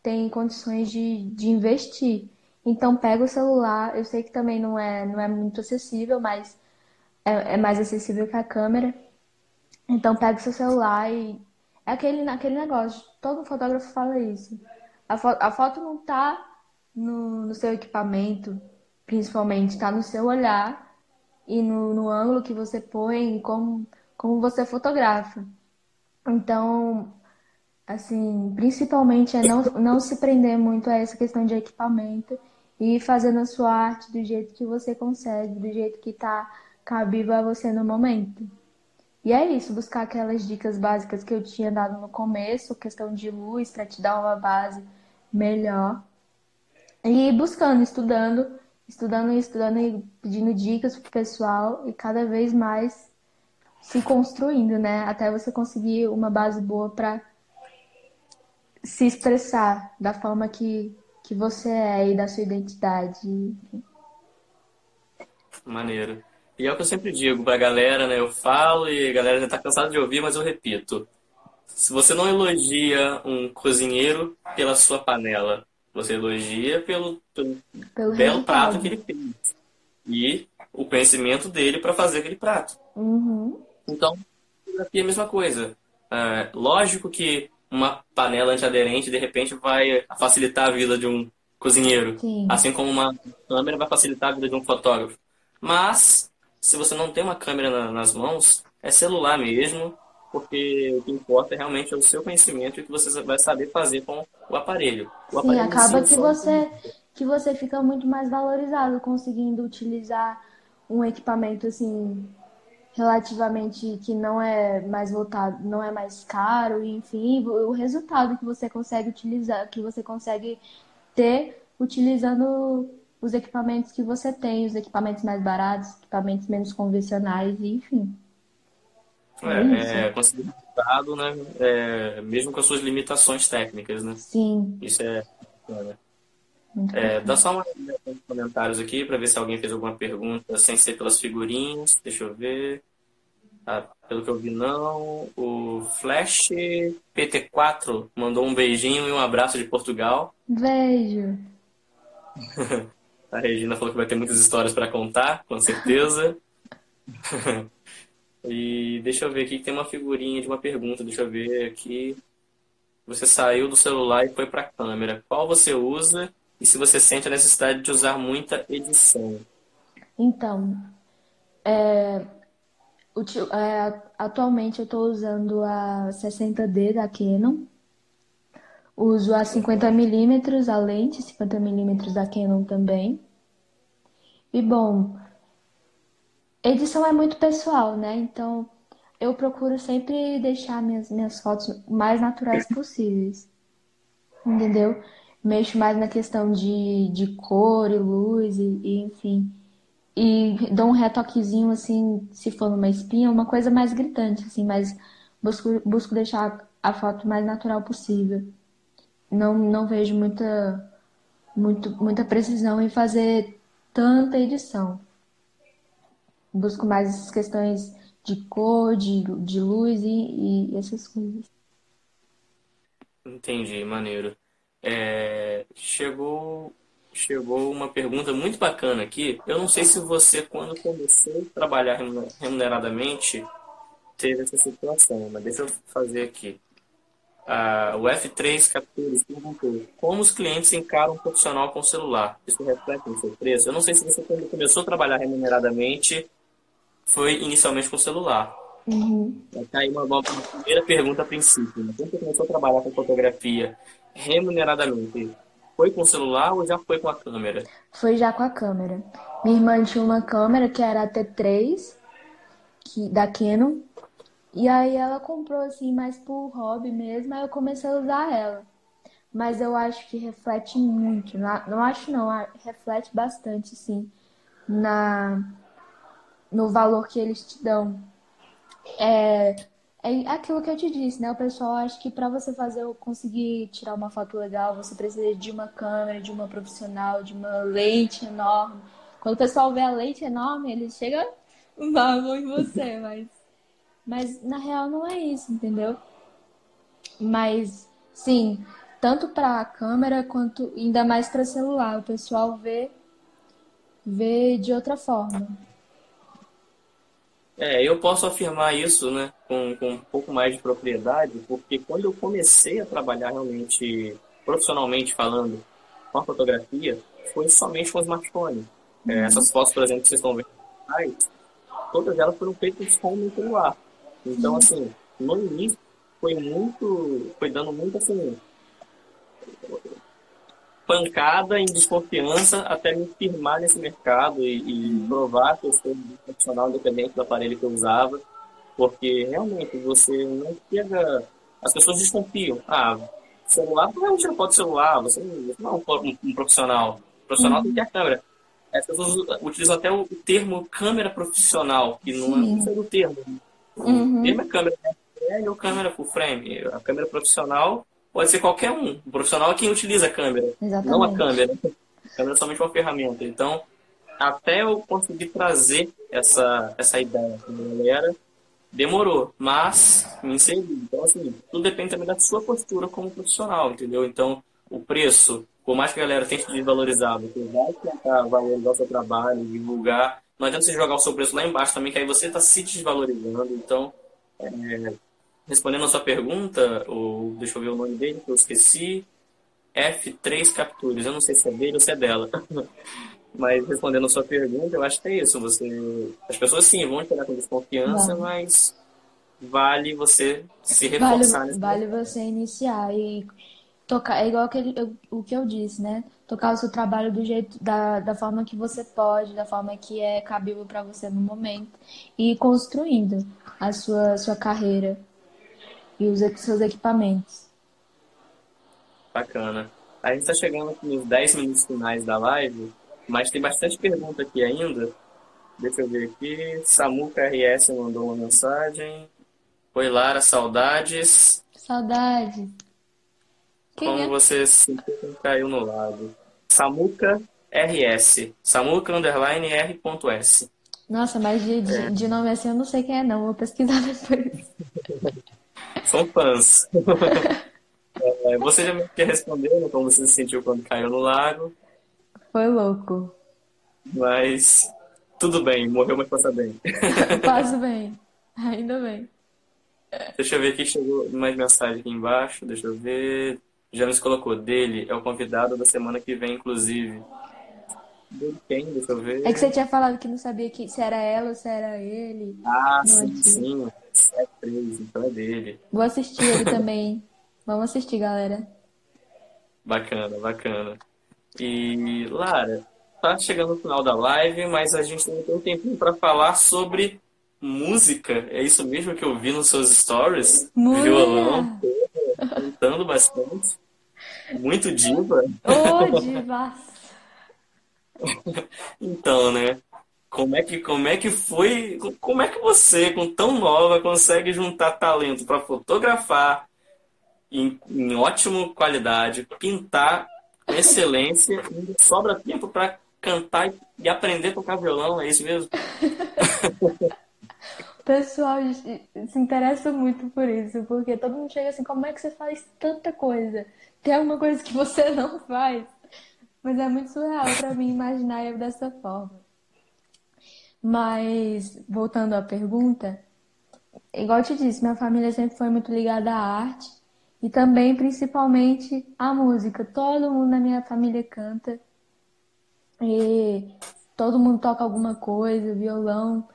tem condições de, de investir. Então pega o celular, eu sei que também não é, não é muito acessível, mas é, é mais acessível que a câmera. Então pega o seu celular e é aquele, aquele negócio, todo fotógrafo fala isso. A, fo a foto não está no, no seu equipamento, principalmente, está no seu olhar e no, no ângulo que você põe, como, como você fotografa. Então, assim, principalmente é não, não se prender muito a essa questão de equipamento e fazendo a sua arte do jeito que você consegue, do jeito que tá cabível a você no momento. E é isso, buscar aquelas dicas básicas que eu tinha dado no começo, questão de luz, para te dar uma base melhor. E buscando, estudando, estudando e estudando e pedindo dicas pro pessoal e cada vez mais se construindo, né? Até você conseguir uma base boa para se expressar da forma que, que você é e da sua identidade. Maneiro. E é o que eu sempre digo pra galera, né? Eu falo e a galera já tá cansada de ouvir, mas eu repito. Se você não elogia um cozinheiro pela sua panela, você elogia pelo, pelo, pelo belo prato que ele fez. E o conhecimento dele para fazer aquele prato. Uhum. Então, fotografia é a mesma coisa. É, lógico que uma panela antiaderente de repente vai facilitar a vida de um cozinheiro. Sim. Assim como uma câmera vai facilitar a vida de um fotógrafo. Mas se você não tem uma câmera na, nas mãos, é celular mesmo, porque o que importa é realmente o seu conhecimento e o que você vai saber fazer com o aparelho. O Sim, aparelho acaba si, que você, que você fica muito mais valorizado conseguindo utilizar um equipamento assim relativamente que não é mais voltado, não é mais caro, enfim, o resultado que você consegue utilizar, que você consegue ter utilizando os equipamentos que você tem, os equipamentos mais baratos, equipamentos menos convencionais, enfim. É, é conseguir resultado, né? É, mesmo com as suas limitações técnicas, né? Sim. Isso é. é dá só uma nos comentários aqui para ver se alguém fez alguma pergunta sem ser pelas figurinhas. Deixa eu ver. Ah, pelo que eu vi, não. O Flash PT4 mandou um beijinho e um abraço de Portugal. Beijo. A Regina falou que vai ter muitas histórias para contar, com certeza. e deixa eu ver aqui, tem uma figurinha de uma pergunta, deixa eu ver aqui. Você saiu do celular e foi para a câmera. Qual você usa e se você sente a necessidade de usar muita edição? Então, é, é, atualmente eu estou usando a 60D da Canon. Uso a 50mm a lente, 50mm da Canon também. E bom, edição é muito pessoal, né? Então eu procuro sempre deixar minhas, minhas fotos mais naturais possíveis. Entendeu? Mexo mais na questão de, de cor e luz e, e enfim. E dou um retoquezinho assim, se for numa espinha, uma coisa mais gritante, assim, mas busco, busco deixar a foto mais natural possível não, não vejo muita, muito, muita precisão em fazer tanta edição. Busco mais essas questões de cor, de, de luz e, e essas coisas. Entendi, maneiro. É, chegou, chegou uma pergunta muito bacana aqui. Eu não sei se você, quando começou a trabalhar remuneradamente, teve essa situação, mas deixa eu fazer aqui o F3 Captures perguntou como os clientes encaram um profissional com celular. Isso reflete no seu preço? Eu não sei se você, quando começou a trabalhar remuneradamente, foi inicialmente com celular. Uhum. Tá aí uma, uma, primeira pergunta a princípio. Né? Quando você começou a trabalhar com fotografia remuneradamente, foi com celular ou já foi com a câmera? Foi já com a câmera. Minha irmã tinha uma câmera que era a T3, que, da Canon, e aí ela comprou assim mais por hobby mesmo, aí eu comecei a usar ela. Mas eu acho que reflete muito, não acho não, reflete bastante sim na no valor que eles te dão. É, é aquilo que eu te disse, né? O pessoal acha que para você fazer, conseguir tirar uma foto legal, você precisa de uma câmera, de uma profissional, de uma lente enorme. Quando o pessoal vê a lente enorme, ele chega, vamos em você, mas mas na real não é isso, entendeu? Mas sim, tanto para a câmera quanto ainda mais para celular, o pessoal vê vê de outra forma. É, eu posso afirmar isso, né, com, com um pouco mais de propriedade, porque quando eu comecei a trabalhar realmente profissionalmente falando com a fotografia, foi somente com o smartphone. É, uhum. É, essas fotos, por exemplo, que vocês estão vendo, todas elas foram feitas com o celular. Então, assim, no início foi muito, foi dando muito assim, pancada em desconfiança até me firmar nesse mercado e, e provar que eu sou um profissional independente do aparelho que eu usava, porque realmente você não chega. As pessoas desconfiam. Ah, celular, provavelmente não pode celular, você não é um, um profissional. O profissional uhum. tem que ter a câmera. As pessoas utilizam até o termo câmera profissional, que não é, o termo. Uhum. Mesmo a câmera é ou câmera full frame. A câmera profissional pode ser qualquer um. O profissional é quem utiliza a câmera, Exatamente. não a câmera. A câmera é somente uma ferramenta. Então, até eu conseguir trazer essa, essa ideia para a galera, demorou, mas me inseri. Então, assim, tudo depende também da sua postura como profissional, entendeu? Então, o preço, por mais que a galera tente desvalorizar, você vai tentar valorizar o seu trabalho, divulgar, não adianta você jogar o seu preço lá embaixo também, que aí você está se desvalorizando. Então, é, respondendo a sua pergunta, ou, deixa eu ver o nome dele, que eu esqueci. F3 Captures. Eu não sei se é dele ou se é dela. Mas respondendo a sua pergunta, eu acho que é isso. Você, as pessoas sim vão te olhar com desconfiança, vale. mas vale você se reforçar. Vale, vale você iniciar e tocar. É igual aquele, eu, o que eu disse, né? Tocar o seu trabalho do jeito, da, da forma que você pode, da forma que é cabível para você no momento e ir construindo a sua, sua carreira e os seus equipamentos. Bacana. A gente está chegando aqui nos 10 minutos finais da live. Mas tem bastante pergunta aqui ainda. Deixa eu ver aqui. Samuca RS mandou uma mensagem. Oi, Lara, saudades. Saudades. Quem Como é? você se caiu no lago? Samuca RS. Samuca underline R.S. Nossa, mas de, de, é. de, nome assim eu não sei quem é, não. Vou pesquisar depois. São fãs. é, você já me quer responder como você se sentiu quando caiu no lago. Foi louco. Mas tudo bem, morreu, mas passa bem. Passo bem, ainda bem. Deixa eu ver aqui, chegou mais mensagem aqui embaixo, deixa eu ver. Já nos colocou dele, é o convidado da semana que vem, inclusive. Dele quem? Deixa eu ver. É que você tinha falado que não sabia que, se era ela ou se era ele. Ah, sim, sim. É preso, então é dele. Vou assistir ele também. Vamos assistir, galera. Bacana, bacana. E, Lara, tá chegando no final da live, mas a gente tem um tempinho para falar sobre música. É isso mesmo que eu vi nos seus stories? Mulher. Violão, cantando bastante. Muito diva. Ô, oh, diva! então, né? Como é que como é que foi? Como é que você, com tão nova, consegue juntar talento para fotografar em, em ótima qualidade, pintar excelência, ainda sobra tempo para cantar e aprender a tocar violão, é isso mesmo? Pessoal se interessa muito por isso, porque todo mundo chega assim, como é que você faz tanta coisa? Tem alguma coisa que você não faz? Mas é muito surreal para mim imaginar eu dessa forma. Mas, voltando à pergunta, igual eu te disse, minha família sempre foi muito ligada à arte. E também, principalmente, a música. Todo mundo na minha família canta. E todo mundo toca alguma coisa, violão.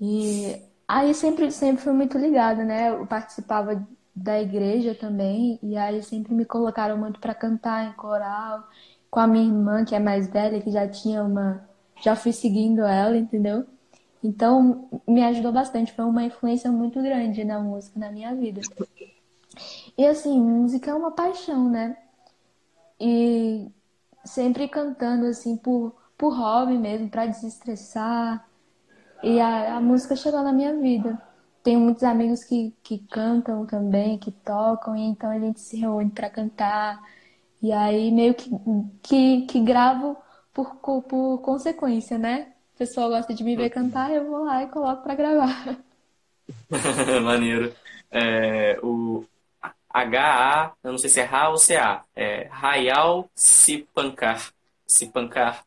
E aí sempre, sempre fui muito ligada, né? Eu participava da igreja também. E aí sempre me colocaram muito para cantar em coral. Com a minha irmã, que é mais velha, que já tinha uma. Já fui seguindo ela, entendeu? Então, me ajudou bastante. Foi uma influência muito grande na música na minha vida. E assim, música é uma paixão, né? E sempre cantando assim por, por hobby mesmo, para desestressar. E a, a música chegou na minha vida. Tenho muitos amigos que, que cantam também, que tocam, e então a gente se reúne para cantar. E aí meio que, que, que gravo por, por consequência, né? O pessoal gosta de me ver cantar, eu vou lá e coloco para gravar. Maneiro. É, o, H-A, eu não sei se é Ra ou C-A, é Rayal Sipankar. Sipankar.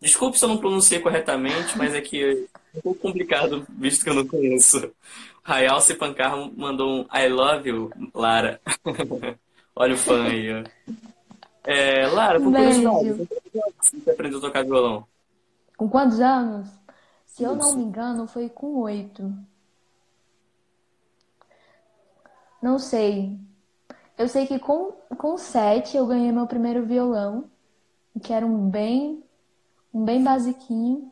Desculpe se eu não pronunciei corretamente, mas é que é um pouco complicado, visto que eu não conheço. Rayal Sipankar mandou um I love you, Lara. Olha o fã aí, ó. É, Lara, por curiosidade, você aprendeu a tocar violão? Com quantos anos? Se eu não me engano, foi com oito. Não sei. Eu sei que com, com sete eu ganhei meu primeiro violão, que era um bem, um bem basiquinho.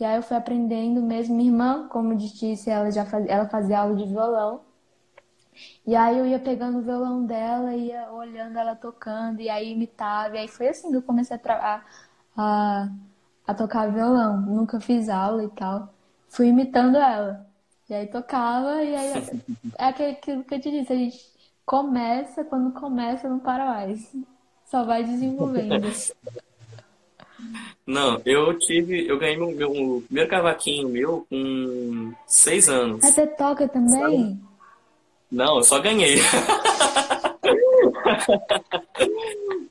E aí eu fui aprendendo mesmo. Minha irmã, como disse, ela já fazia, ela fazia aula de violão. E aí eu ia pegando o violão dela, ia olhando ela tocando, e aí imitava. E aí foi assim que eu comecei a, a, a tocar violão. Nunca fiz aula e tal. Fui imitando ela. E aí tocava, e aí é aquilo que eu te disse, a gente começa, quando começa, não para mais. Só vai desenvolvendo. Não, eu tive. Eu ganhei meu, meu primeiro cavaquinho meu com seis anos. Mas você toca também? Não, eu só ganhei.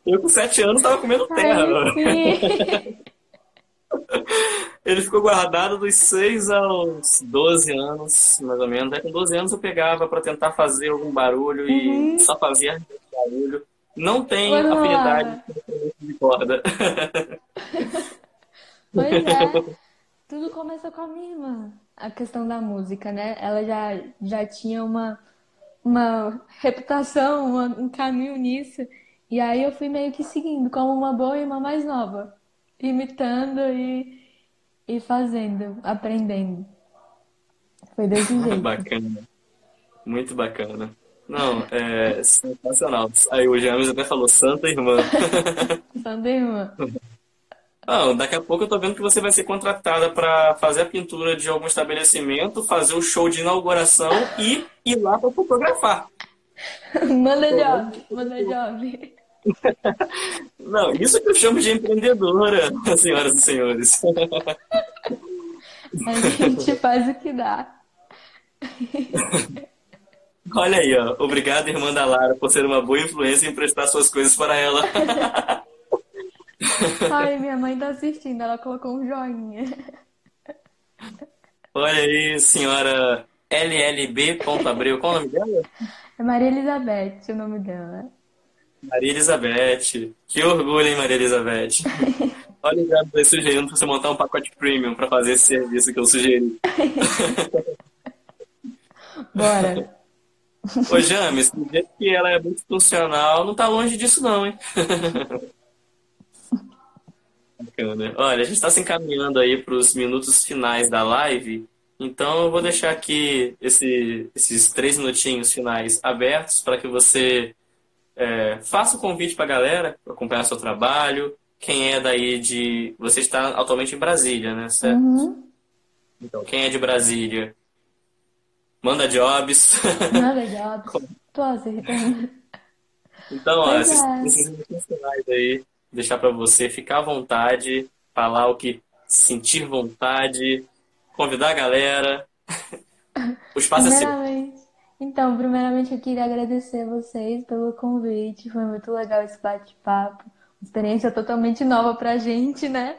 eu com sete anos tava comendo terra. Ai, Ele ficou guardado dos 6 aos 12 anos, mais ou menos. Aí com 12 anos eu pegava para tentar fazer algum barulho uhum. e só fazia barulho. Não tem afinidade com de corda. Pois é. Tudo começou com a minha irmã. A questão da música, né? Ela já, já tinha uma, uma reputação, uma, um caminho nisso. E aí eu fui meio que seguindo, como uma boa irmã mais nova. Imitando e, e fazendo, aprendendo. Foi desse jeito. Bacana. Muito bacana. Não, é sensacional. Aí o James até falou, Santa Irmã. Santa Irmã. Não, daqui a pouco eu tô vendo que você vai ser contratada para fazer a pintura de algum estabelecimento, fazer o show de inauguração e ir lá para fotografar. Manda job, manda job. Não, isso que eu chamo de empreendedora, senhoras e senhores. A gente faz o que dá. Olha aí, ó. Obrigado, irmã da Lara, por ser uma boa influência e emprestar suas coisas para ela. Ai, minha mãe tá assistindo, ela colocou um joinha. Olha aí, senhora LLB.abreu. Qual o nome dela? É Maria Elizabeth, o nome dela. Maria Elizabeth. Que orgulho, hein, Maria Elizabeth. Olha, já tô sugerindo pra você montar um pacote premium para fazer esse serviço que eu sugeri. Bora. Ô, James, do jeito que ela é muito funcional, não tá longe disso não, hein? Bacana. Olha, a gente está se encaminhando aí para os minutos finais da live, então eu vou deixar aqui esse, esses três minutinhos finais abertos para que você é, faça o convite para a galera para acompanhar seu trabalho. Quem é daí de. Você está atualmente em Brasília, né? Certo? Uhum. Então, quem é de Brasília, manda jobs. Manda jobs. Tô acertando. Então, ó, esses, é. esses aí, deixar para você ficar à vontade, falar o que sentir vontade, convidar a galera. O espaço é seu. Então, primeiramente eu queria agradecer a vocês pelo convite. Foi muito legal esse bate-papo. Experiência totalmente nova pra gente, né?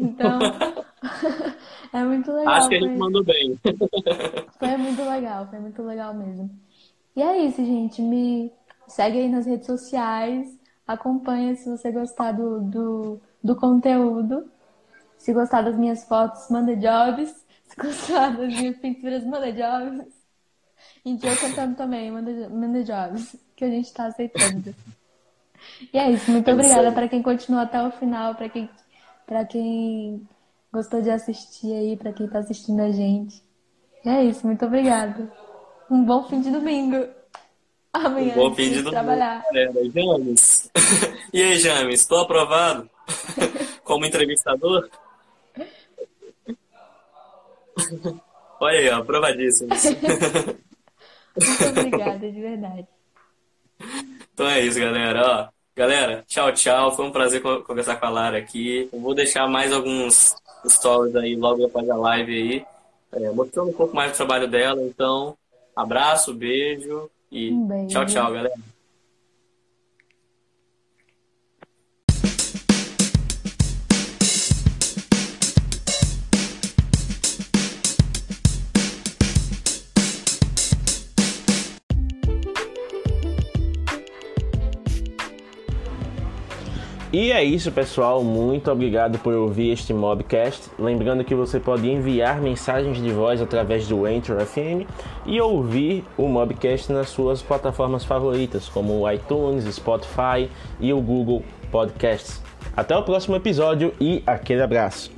Então, é muito legal. Acho que a gente foi- mandou bem. Foi muito legal, foi muito legal mesmo. E é isso, gente. Me segue aí nas redes sociais, acompanha se você gostar do, do, do conteúdo. Se gostar das minhas fotos, manda jobs. Se gostar das minhas pinturas, manda jobs. E eu cantando também, manda, manda jobs, que a gente tá aceitando. E é isso, muito É obrigada para quem continuou até o final, para quem, para quem gostou de assistir aí, para quem tá assistindo a gente. E é isso, muito obrigada. Um bom fim de domingo. Amanhã Bom antes fim de domingo, trabalhar. galera. James. E aí, James, estou aprovado como entrevistador? Olha aí, ó, aprovadíssimo. Muito obrigada, de verdade. Então é isso, galera. Ó, galera, tchau, tchau. Foi um prazer co- conversar com a Lara aqui. Eu vou deixar mais alguns stories aí logo após a live aí, é, mostrando um pouco mais do trabalho dela. Então, abraço, beijo e Um beijo. tchau, tchau, galera. E é isso, pessoal. Muito obrigado por ouvir este Mobcast. Lembrando que você pode enviar mensagens de voz através do Anchor FM e ouvir o Mobcast nas suas plataformas favoritas, como o iTunes, Spotify e o Google Podcasts. Até o próximo episódio e aquele abraço.